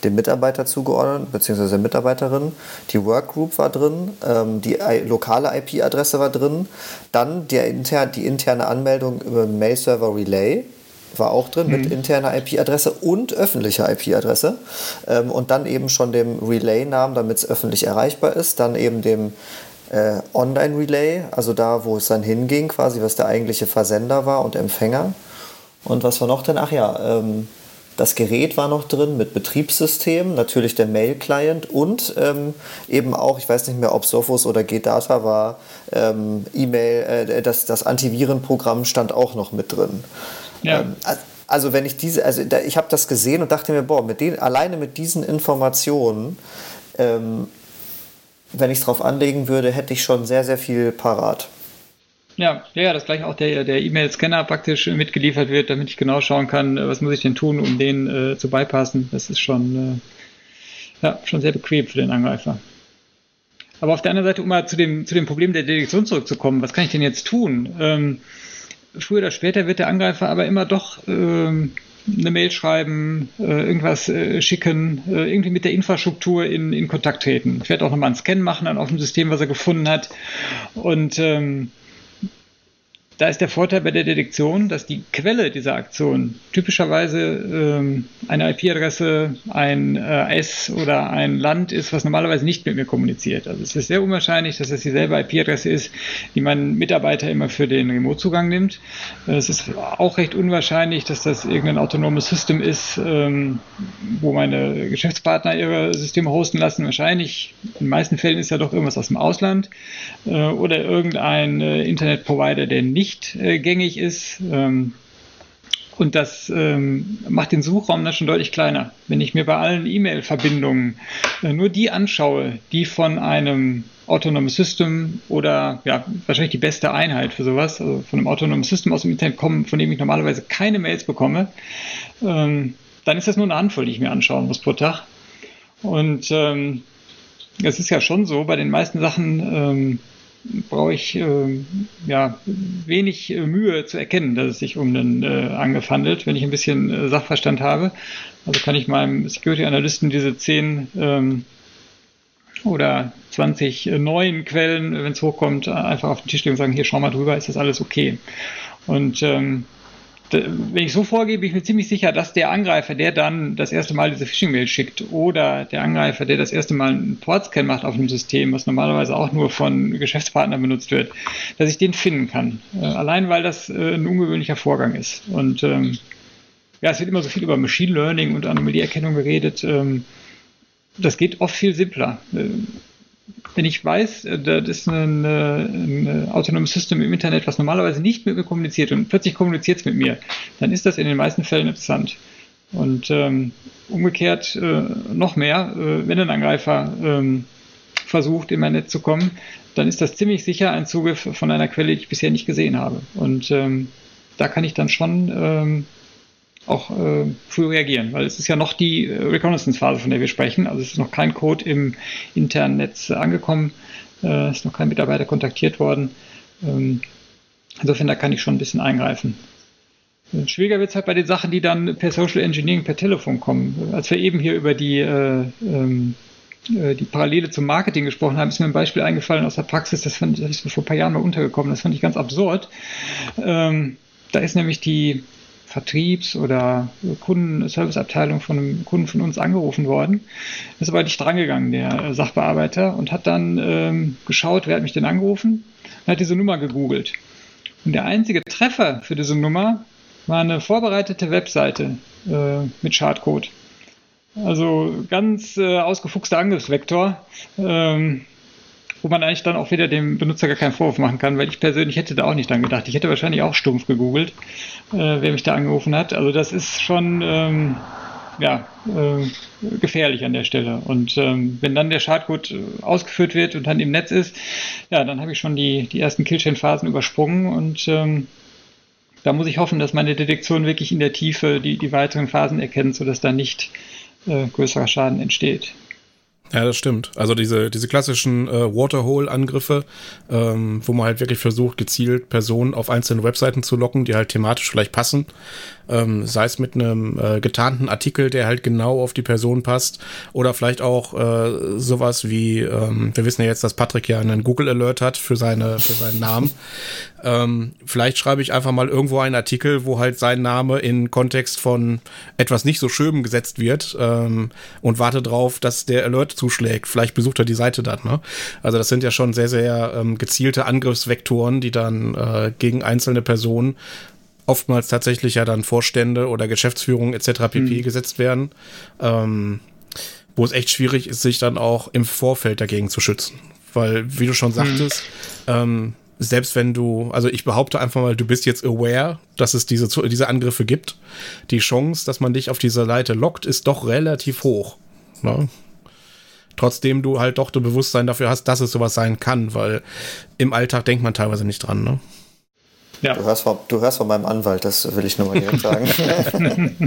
dem Mitarbeiter zugeordnet, beziehungsweise der Mitarbeiterin. Die Workgroup war drin, ähm, die lokale IP-Adresse war drin, dann die, inter die interne Anmeldung über Mail-Server Relay war auch drin mhm. mit interner IP-Adresse und öffentlicher IP-Adresse ähm, und dann eben schon dem Relay-Namen, damit es öffentlich erreichbar ist, dann eben dem äh, Online-Relay, also da, wo es dann hinging, quasi, was der eigentliche Versender war und Empfänger. Und was war noch denn? Ach ja, ähm, das Gerät war noch drin mit Betriebssystem, natürlich der Mail-Client und ähm, eben auch, ich weiß nicht mehr, ob Sophos oder GData war, ähm, E-Mail, äh, das, das Antivirenprogramm stand auch noch mit drin. Ja. Ähm, also wenn ich diese, also da, ich habe das gesehen und dachte mir, boah, mit den, alleine mit diesen Informationen, ähm, wenn ich es drauf anlegen würde, hätte ich schon sehr, sehr viel parat. Ja, ja, dass gleich auch der, der E-Mail-Scanner praktisch mitgeliefert wird, damit ich genau schauen kann, äh, was muss ich denn tun, um den äh, zu bypassen. Das ist schon, äh, ja, schon sehr bequem für den Angreifer. Aber auf der anderen Seite, um mal zu dem, zu dem Problem der Detektion zurückzukommen, was kann ich denn jetzt tun? Ähm, früher oder später wird der Angreifer aber immer doch ähm, eine Mail schreiben, äh, irgendwas äh, schicken, äh, irgendwie mit der Infrastruktur in, in Kontakt treten. Ich werde auch nochmal einen Scan machen an auf dem System, was er gefunden hat. Und ähm, da ist der Vorteil bei der Detektion, dass die Quelle dieser Aktion typischerweise ähm, eine IP-Adresse, ein äh, S oder ein Land ist, was normalerweise nicht mit mir kommuniziert. Also es ist sehr unwahrscheinlich, dass es dieselbe IP-Adresse ist, die mein Mitarbeiter immer für den Remote-Zugang nimmt. Es ist auch recht unwahrscheinlich, dass das irgendein autonomes System ist, ähm, wo meine Geschäftspartner ihre Systeme hosten lassen. Wahrscheinlich, in den meisten Fällen ist ja doch irgendwas aus dem Ausland äh, oder irgendein äh, Internetprovider, der nicht nicht äh, gängig ist. Ähm, und das ähm, macht den Suchraum dann schon deutlich kleiner. Wenn ich mir bei allen E-Mail-Verbindungen äh, nur die anschaue, die von einem autonomen System oder ja, wahrscheinlich die beste Einheit für sowas, also von einem autonomen System aus dem Internet kommen, von dem ich normalerweise keine Mails bekomme, ähm, dann ist das nur eine Handvoll, die ich mir anschauen muss pro Tag. Und ähm, es ist ja schon so, bei den meisten Sachen, ähm, brauche ich äh, ja, wenig äh, Mühe zu erkennen, dass es sich um einen äh, Angriff handelt, wenn ich ein bisschen äh, Sachverstand habe. Also kann ich meinem Security-Analysten diese 10 ähm, oder 20 äh, neuen Quellen, wenn es hochkommt, einfach auf den Tisch legen und sagen, hier schau mal drüber, ist das alles okay. Und ähm, wenn ich so vorgehe, bin ich mir ziemlich sicher, dass der Angreifer, der dann das erste Mal diese Phishing-Mail schickt oder der Angreifer, der das erste Mal einen Portscan macht auf einem System, was normalerweise auch nur von Geschäftspartnern benutzt wird, dass ich den finden kann. Äh, allein weil das äh, ein ungewöhnlicher Vorgang ist. Und ähm, ja, es wird immer so viel über Machine Learning und Anomalieerkennung geredet. Ähm, das geht oft viel simpler. Äh, wenn ich weiß, äh, das ist ein, ein autonomes System im Internet, was normalerweise nicht mit mir kommuniziert und plötzlich kommuniziert es mit mir, dann ist das in den meisten Fällen interessant. Und ähm, umgekehrt äh, noch mehr, äh, wenn ein Angreifer ähm, versucht, in mein Netz zu kommen, dann ist das ziemlich sicher ein Zugriff von einer Quelle, die ich bisher nicht gesehen habe. Und ähm, da kann ich dann schon ähm, auch äh, früh reagieren, weil es ist ja noch die äh, Reconnaissance-Phase, von der wir sprechen. Also es ist noch kein Code im internen Netz angekommen, äh, ist noch kein Mitarbeiter kontaktiert worden. Ähm, insofern, da kann ich schon ein bisschen eingreifen. Äh, schwieriger wird es halt bei den Sachen, die dann per Social Engineering, per Telefon kommen. Als wir eben hier über die, äh, ähm, äh, die Parallele zum Marketing gesprochen haben, ist mir ein Beispiel eingefallen aus der Praxis, das, fand, das ist mir vor ein paar Jahren mal untergekommen, das fand ich ganz absurd. Ähm, da ist nämlich die Vertriebs- oder Kundenserviceabteilung von einem Kunden von uns angerufen worden. Ist aber nicht drangegangen, der Sachbearbeiter, und hat dann ähm, geschaut, wer hat mich denn angerufen, und hat diese Nummer gegoogelt. Und der einzige Treffer für diese Nummer war eine vorbereitete Webseite äh, mit Schadcode. Also ganz äh, ausgefuchster Angriffsvektor. Ähm, wo man eigentlich dann auch wieder dem Benutzer gar keinen Vorwurf machen kann, weil ich persönlich hätte da auch nicht dran gedacht. Ich hätte wahrscheinlich auch stumpf gegoogelt, äh, wer mich da angerufen hat. Also das ist schon ähm, ja, äh, gefährlich an der Stelle. Und ähm, wenn dann der Schadcode äh, ausgeführt wird und dann im Netz ist, ja, dann habe ich schon die, die ersten Killchain-Phasen übersprungen und ähm, da muss ich hoffen, dass meine Detektion wirklich in der Tiefe die, die weiteren Phasen erkennt, sodass da nicht äh, größerer Schaden entsteht. Ja, das stimmt. Also diese, diese klassischen äh, Waterhole-Angriffe, ähm, wo man halt wirklich versucht, gezielt Personen auf einzelne Webseiten zu locken, die halt thematisch vielleicht passen ähm, sei es mit einem äh, getarnten Artikel, der halt genau auf die Person passt, oder vielleicht auch äh, sowas wie, ähm, wir wissen ja jetzt, dass Patrick ja einen Google Alert hat für seine für seinen Namen. ähm, vielleicht schreibe ich einfach mal irgendwo einen Artikel, wo halt sein Name in Kontext von etwas nicht so schön gesetzt wird ähm, und warte drauf, dass der Alert zuschlägt. Vielleicht besucht er die Seite dann. Ne? Also das sind ja schon sehr sehr ähm, gezielte Angriffsvektoren, die dann äh, gegen einzelne Personen oftmals tatsächlich ja dann Vorstände oder Geschäftsführung etc. pp. Mhm. gesetzt werden, ähm, wo es echt schwierig ist, sich dann auch im Vorfeld dagegen zu schützen. Weil, wie du schon mhm. sagtest, mhm. ähm, selbst wenn du, also ich behaupte einfach mal, du bist jetzt aware, dass es diese, diese Angriffe gibt. Die Chance, dass man dich auf diese Leite lockt, ist doch relativ hoch. Ne? Trotzdem du halt doch das Bewusstsein dafür hast, dass es sowas sein kann, weil im Alltag denkt man teilweise nicht dran. Ne? Ja. Du, hörst von, du hörst von meinem Anwalt, das will ich nur mal direkt sagen.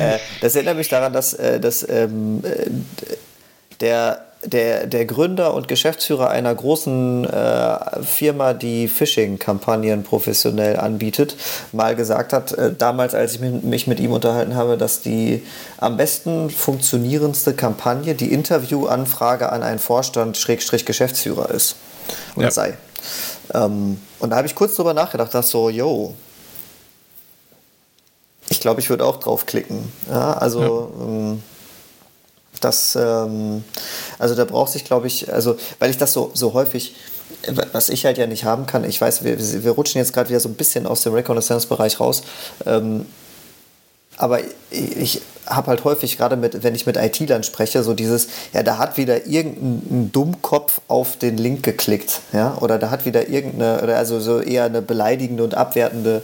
äh, das erinnert mich daran, dass, äh, dass ähm, äh, der, der, der Gründer und Geschäftsführer einer großen äh, Firma, die Phishing-Kampagnen professionell anbietet, mal gesagt hat, äh, damals, als ich mich mit ihm unterhalten habe, dass die am besten funktionierendste Kampagne die Interviewanfrage an einen Vorstand Schrägstrich Geschäftsführer ist oder ja. sei. Ähm, und da habe ich kurz drüber nachgedacht, dass so, yo, ich glaube, ich würde auch draufklicken. Ja, also ja. Ähm, das, ähm, also da braucht sich, glaube ich, also weil ich das so, so häufig, was ich halt ja nicht haben kann, ich weiß, wir, wir rutschen jetzt gerade wieder so ein bisschen aus dem Reconnaissance-Bereich raus. Ähm, aber ich habe halt häufig, gerade mit, wenn ich mit IT-Lern spreche, so dieses, ja, da hat wieder irgendein Dummkopf auf den Link geklickt, ja, oder da hat wieder irgendeine, oder also so eher eine beleidigende und abwertende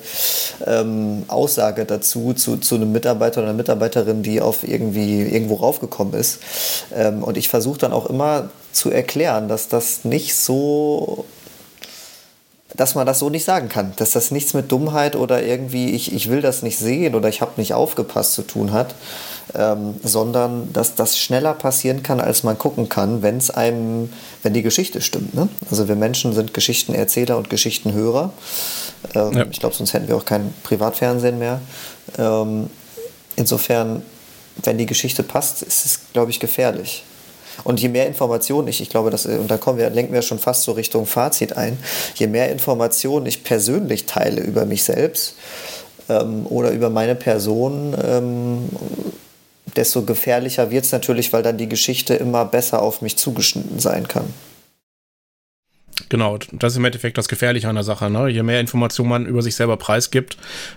ähm, Aussage dazu, zu, zu einem Mitarbeiter oder einer Mitarbeiterin, die auf irgendwie irgendwo raufgekommen ist. Ähm, und ich versuche dann auch immer zu erklären, dass das nicht so dass man das so nicht sagen kann, dass das nichts mit Dummheit oder irgendwie ich, ich will das nicht sehen oder ich habe nicht aufgepasst zu tun hat, ähm, sondern dass das schneller passieren kann, als man gucken kann, wenn es einem, wenn die Geschichte stimmt. Ne? Also wir Menschen sind Geschichtenerzähler und Geschichtenhörer. Ähm, ja. Ich glaube, sonst hätten wir auch kein Privatfernsehen mehr. Ähm, insofern, wenn die Geschichte passt, ist es, glaube ich, gefährlich. Und je mehr Informationen ich, ich glaube, das, und da kommen wir, lenken wir schon fast so Richtung Fazit ein, je mehr Informationen ich persönlich teile über mich selbst ähm, oder über meine Person, ähm, desto gefährlicher wird es natürlich, weil dann die Geschichte immer besser auf mich zugeschnitten sein kann. Genau, das ist im Endeffekt das Gefährliche an der Sache. Ne? Je mehr Informationen man über sich selber preisgibt,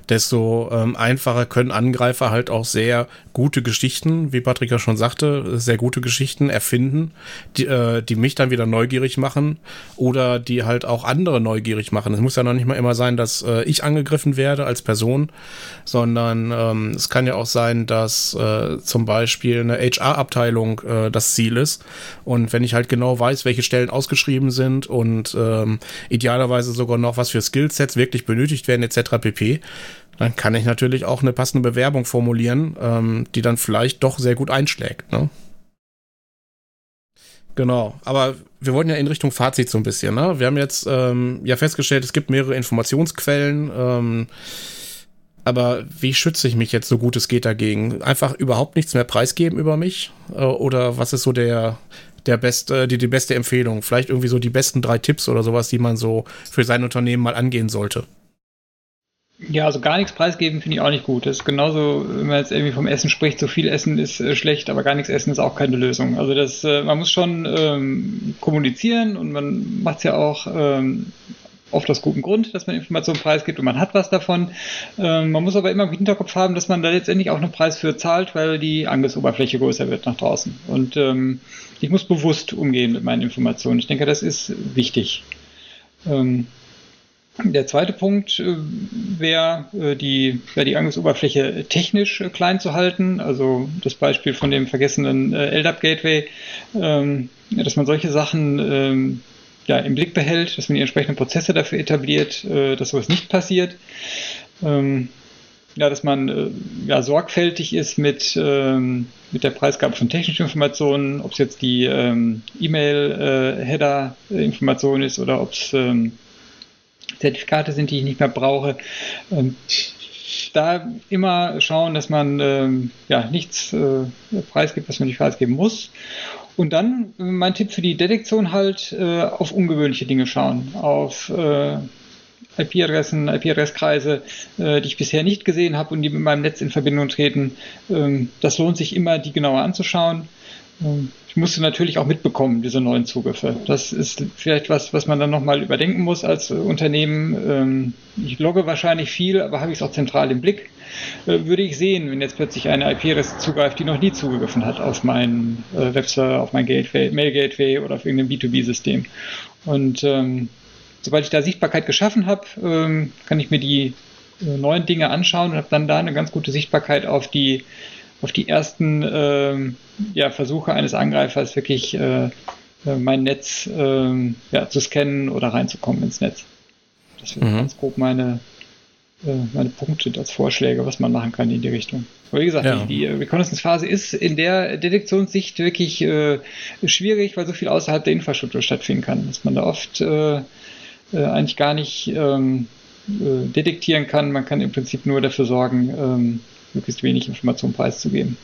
desto ähm, einfacher können Angreifer halt auch sehr gute Geschichten, wie Patrick ja schon sagte, sehr gute Geschichten erfinden, die, äh, die mich dann wieder neugierig machen oder die halt auch andere neugierig machen. Es muss ja noch nicht mal immer sein, dass äh, ich angegriffen werde als Person, sondern ähm, es kann ja auch sein, dass äh, zum Beispiel eine HR-Abteilung äh, das Ziel ist. Und wenn ich halt genau weiß, welche Stellen ausgeschrieben sind und ähm, idealerweise sogar noch was für Skillsets wirklich benötigt werden etc. pp. Dann kann ich natürlich auch eine passende Bewerbung formulieren, ähm, die dann vielleicht doch sehr gut einschlägt. Ne? Genau, aber wir wollten ja in Richtung Fazit so ein bisschen. Ne? Wir haben jetzt ähm, ja festgestellt, es gibt mehrere Informationsquellen. Ähm, aber wie schütze ich mich jetzt so gut es geht dagegen? Einfach überhaupt nichts mehr preisgeben über mich? Äh, oder was ist so der, der beste, die, die beste Empfehlung? Vielleicht irgendwie so die besten drei Tipps oder sowas, die man so für sein Unternehmen mal angehen sollte. Ja, also gar nichts preisgeben finde ich auch nicht gut. Das ist genauso, wenn man jetzt irgendwie vom Essen spricht, so viel Essen ist äh, schlecht, aber gar nichts essen ist auch keine Lösung. Also das, äh, man muss schon ähm, kommunizieren und man macht es ja auch ähm, oft aus gutem Grund, dass man Informationen preisgibt und man hat was davon. Ähm, man muss aber immer im Hinterkopf haben, dass man da letztendlich auch einen Preis für zahlt, weil die Angriffsoberfläche größer wird nach draußen. Und ähm, ich muss bewusst umgehen mit meinen Informationen. Ich denke, das ist wichtig. Ähm, der zweite Punkt äh, wäre, äh, die, wär die Angriffsoberfläche technisch äh, klein zu halten. Also das Beispiel von dem vergessenen äh, LDAP Gateway, ähm, dass man solche Sachen ähm, ja, im Blick behält, dass man die entsprechenden Prozesse dafür etabliert, äh, dass sowas nicht passiert. Ähm, ja, dass man äh, ja, sorgfältig ist mit, ähm, mit der Preisgabe von technischen Informationen, ob es jetzt die ähm, E-Mail-Header-Information äh, ist oder ob es ähm, Zertifikate sind, die ich nicht mehr brauche. Ähm, da immer schauen, dass man ähm, ja, nichts äh, preisgibt, was man nicht preisgeben muss. Und dann mein Tipp für die Detektion halt äh, auf ungewöhnliche Dinge schauen, auf äh, IP-Adressen, IP-Adresskreise, äh, die ich bisher nicht gesehen habe und die mit meinem Netz in Verbindung treten. Ähm, das lohnt sich immer, die genauer anzuschauen. Ähm, ich musste natürlich auch mitbekommen, diese neuen Zugriffe. Das ist vielleicht was, was man dann nochmal überdenken muss als Unternehmen. Ähm, ich logge wahrscheinlich viel, aber habe ich es auch zentral im Blick. Äh, würde ich sehen, wenn jetzt plötzlich eine IP-Adresse zugreift, die noch nie zugegriffen hat auf meinen äh, Webserver, auf mein Gateway, Mail-Gateway oder auf irgendein B2B-System. Und ähm, sobald ich da Sichtbarkeit geschaffen habe, ähm, kann ich mir die äh, neuen Dinge anschauen und habe dann da eine ganz gute Sichtbarkeit auf die auf die ersten ähm, ja, Versuche eines Angreifers wirklich äh, äh mein Netz äh, ja, zu scannen oder reinzukommen ins Netz. Das wäre mhm. ganz grob meine, äh, meine Punkte als Vorschläge, was man machen kann in die Richtung. Aber wie gesagt, ja. die, die Reconnaissance-Phase ist in der Detektionssicht wirklich äh, schwierig, weil so viel außerhalb der Infrastruktur stattfinden kann, dass man da oft äh, äh, eigentlich gar nicht ähm, äh, detektieren kann. Man kann im Prinzip nur dafür sorgen, ähm, möglichst wenig Informationen preiszugeben.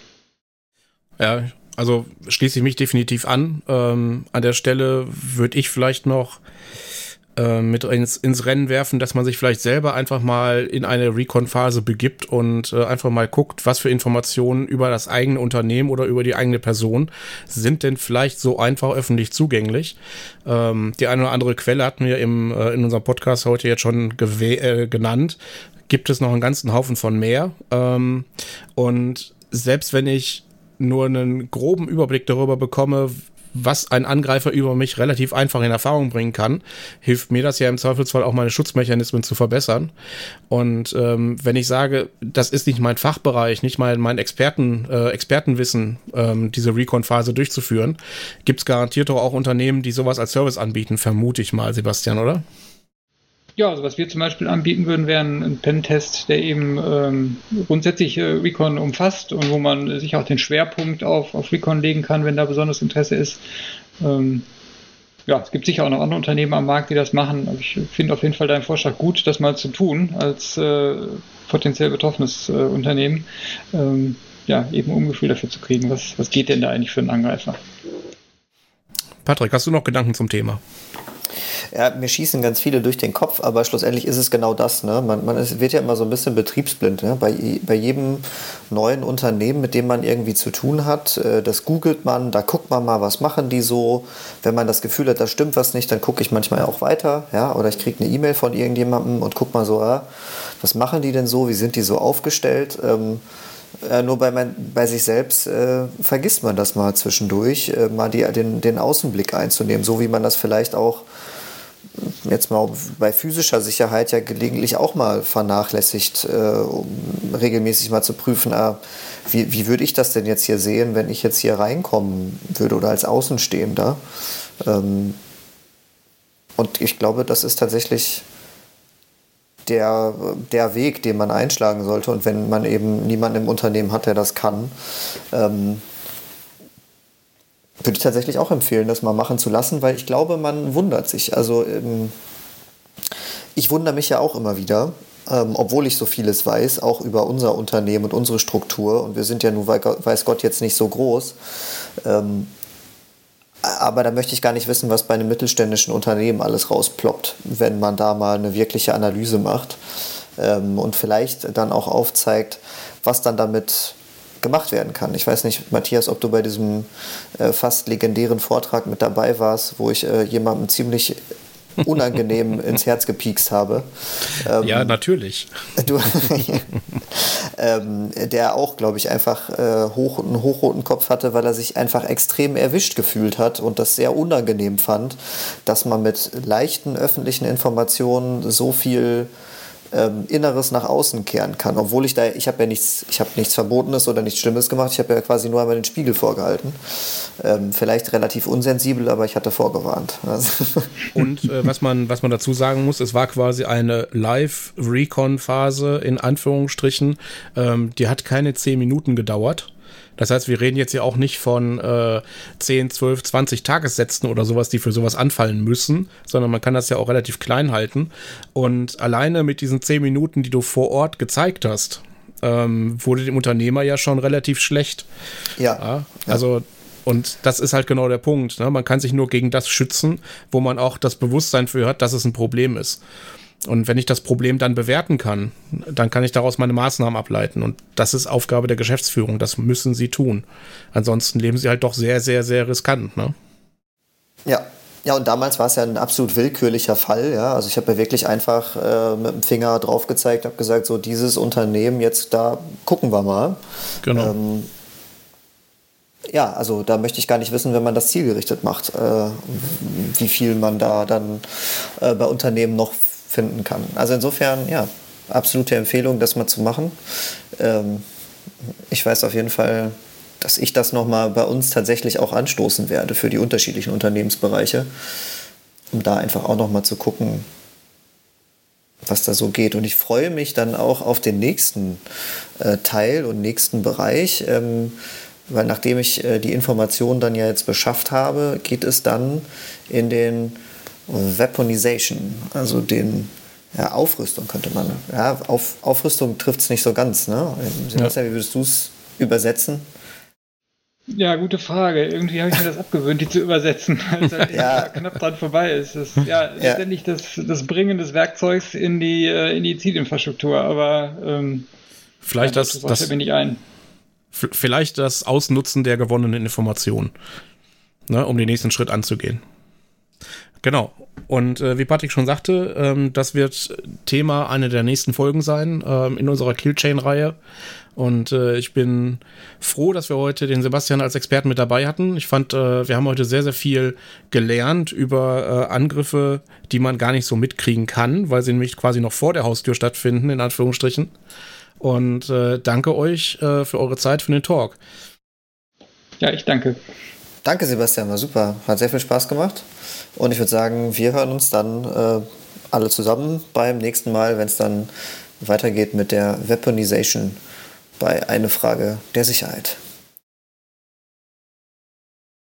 Ja, also schließe ich mich definitiv an. Ähm, an der Stelle würde ich vielleicht noch mit ins, ins Rennen werfen, dass man sich vielleicht selber einfach mal in eine Recon-Phase begibt und äh, einfach mal guckt, was für Informationen über das eigene Unternehmen oder über die eigene Person sind denn vielleicht so einfach öffentlich zugänglich. Ähm, die eine oder andere Quelle hatten wir im, äh, in unserem Podcast heute jetzt schon äh, genannt. Gibt es noch einen ganzen Haufen von mehr. Ähm, und selbst wenn ich nur einen groben Überblick darüber bekomme, was ein Angreifer über mich relativ einfach in Erfahrung bringen kann, hilft mir das ja im Zweifelsfall auch meine Schutzmechanismen zu verbessern. Und ähm, wenn ich sage, das ist nicht mein Fachbereich, nicht mal mein Experten, äh, Expertenwissen, ähm, diese Recon-Phase durchzuführen, gibt es garantiert auch Unternehmen, die sowas als Service anbieten, vermute ich mal, Sebastian, oder? Ja, also was wir zum Beispiel anbieten würden, wäre ein Pen-Test, der eben ähm, grundsätzlich äh, Recon umfasst und wo man sich auch den Schwerpunkt auf, auf Recon legen kann, wenn da besonderes Interesse ist. Ähm, ja, es gibt sicher auch noch andere Unternehmen am Markt, die das machen. Aber ich finde auf jeden Fall deinen Vorschlag gut, das mal zu tun als äh, potenziell betroffenes äh, Unternehmen. Ähm, ja, eben um Gefühl dafür zu kriegen, was, was geht denn da eigentlich für einen Angreifer. Patrick, hast du noch Gedanken zum Thema? Ja, mir schießen ganz viele durch den Kopf, aber schlussendlich ist es genau das. Ne? Man, man ist, wird ja immer so ein bisschen betriebsblind. Ne? Bei, bei jedem neuen Unternehmen, mit dem man irgendwie zu tun hat, äh, das googelt man, da guckt man mal, was machen die so. Wenn man das Gefühl hat, da stimmt was nicht, dann gucke ich manchmal auch weiter. Ja? Oder ich kriege eine E-Mail von irgendjemandem und gucke mal so, ah, was machen die denn so, wie sind die so aufgestellt. Ähm, äh, nur bei, mein, bei sich selbst äh, vergisst man das mal zwischendurch, äh, mal die, den, den Außenblick einzunehmen, so wie man das vielleicht auch jetzt mal bei physischer Sicherheit ja gelegentlich auch mal vernachlässigt, äh, um regelmäßig mal zu prüfen, äh, wie, wie würde ich das denn jetzt hier sehen, wenn ich jetzt hier reinkommen würde oder als Außenstehender. Ähm, und ich glaube, das ist tatsächlich der, der Weg, den man einschlagen sollte. Und wenn man eben niemanden im Unternehmen hat, der das kann, ähm, würde ich tatsächlich auch empfehlen, das mal machen zu lassen, weil ich glaube, man wundert sich. Also ähm, ich wundere mich ja auch immer wieder, ähm, obwohl ich so vieles weiß, auch über unser Unternehmen und unsere Struktur. Und wir sind ja nun, weiß Gott, jetzt nicht so groß. Ähm, aber da möchte ich gar nicht wissen, was bei einem mittelständischen Unternehmen alles rausploppt, wenn man da mal eine wirkliche Analyse macht ähm, und vielleicht dann auch aufzeigt, was dann damit gemacht werden kann. Ich weiß nicht, Matthias, ob du bei diesem äh, fast legendären Vortrag mit dabei warst, wo ich äh, jemandem ziemlich unangenehm ins Herz gepiekst habe. Ähm, ja, natürlich. Du, ähm, der auch, glaube ich, einfach äh, hoch, einen hochroten Kopf hatte, weil er sich einfach extrem erwischt gefühlt hat und das sehr unangenehm fand, dass man mit leichten öffentlichen Informationen so viel ähm, Inneres nach außen kehren kann. Obwohl ich da, ich habe ja nichts, ich habe nichts Verbotenes oder nichts Schlimmes gemacht, ich habe ja quasi nur einmal den Spiegel vorgehalten. Ähm, vielleicht relativ unsensibel, aber ich hatte vorgewarnt. Und äh, was, man, was man dazu sagen muss, es war quasi eine Live-Recon-Phase in Anführungsstrichen. Ähm, die hat keine zehn Minuten gedauert. Das heißt, wir reden jetzt ja auch nicht von äh, 10, 12, 20 Tagessätzen oder sowas, die für sowas anfallen müssen, sondern man kann das ja auch relativ klein halten. Und alleine mit diesen 10 Minuten, die du vor Ort gezeigt hast, ähm, wurde dem Unternehmer ja schon relativ schlecht. Ja. ja also und das ist halt genau der Punkt. Ne? Man kann sich nur gegen das schützen, wo man auch das Bewusstsein für hat, dass es ein Problem ist. Und wenn ich das Problem dann bewerten kann, dann kann ich daraus meine Maßnahmen ableiten. Und das ist Aufgabe der Geschäftsführung. Das müssen sie tun. Ansonsten leben sie halt doch sehr, sehr, sehr riskant. Ne? Ja. Ja, und damals war es ja ein absolut willkürlicher Fall. Ja? Also ich habe ja wirklich einfach äh, mit dem Finger drauf gezeigt, habe gesagt, so dieses Unternehmen jetzt da gucken wir mal. Genau. Ähm, ja, also da möchte ich gar nicht wissen, wenn man das zielgerichtet macht, äh, wie viel man da dann äh, bei Unternehmen noch finden kann. Also insofern, ja, absolute Empfehlung, das mal zu machen. Ähm, ich weiß auf jeden Fall, dass ich das nochmal bei uns tatsächlich auch anstoßen werde für die unterschiedlichen Unternehmensbereiche, um da einfach auch nochmal zu gucken, was da so geht. Und ich freue mich dann auch auf den nächsten äh, Teil und nächsten Bereich, ähm, weil nachdem ich äh, die Informationen dann ja jetzt beschafft habe, geht es dann in den Weaponization, also den ja, Aufrüstung könnte man. Ja, auf, Aufrüstung trifft es nicht so ganz. Ne? Sebastian, ja. wie würdest du es übersetzen? Ja, gute Frage. Irgendwie habe ich mir das abgewöhnt, die zu übersetzen, als halt ja. knapp dran vorbei ist. Das, ja, letztendlich das, das Bringen des Werkzeugs in die, äh, in die Zielinfrastruktur, aber ähm, vielleicht das, das, das bin ich ein. Vielleicht das Ausnutzen der gewonnenen Informationen, ne, um den nächsten Schritt anzugehen. Genau. Und äh, wie Patrick schon sagte, ähm, das wird Thema einer der nächsten Folgen sein ähm, in unserer Killchain-Reihe. Und äh, ich bin froh, dass wir heute den Sebastian als Experten mit dabei hatten. Ich fand, äh, wir haben heute sehr, sehr viel gelernt über äh, Angriffe, die man gar nicht so mitkriegen kann, weil sie nämlich quasi noch vor der Haustür stattfinden, in Anführungsstrichen. Und äh, danke euch äh, für eure Zeit, für den Talk. Ja, ich danke. Danke, Sebastian, war super. Hat sehr viel Spaß gemacht. Und ich würde sagen, wir hören uns dann äh, alle zusammen beim nächsten Mal, wenn es dann weitergeht mit der Weaponization bei Eine Frage der Sicherheit.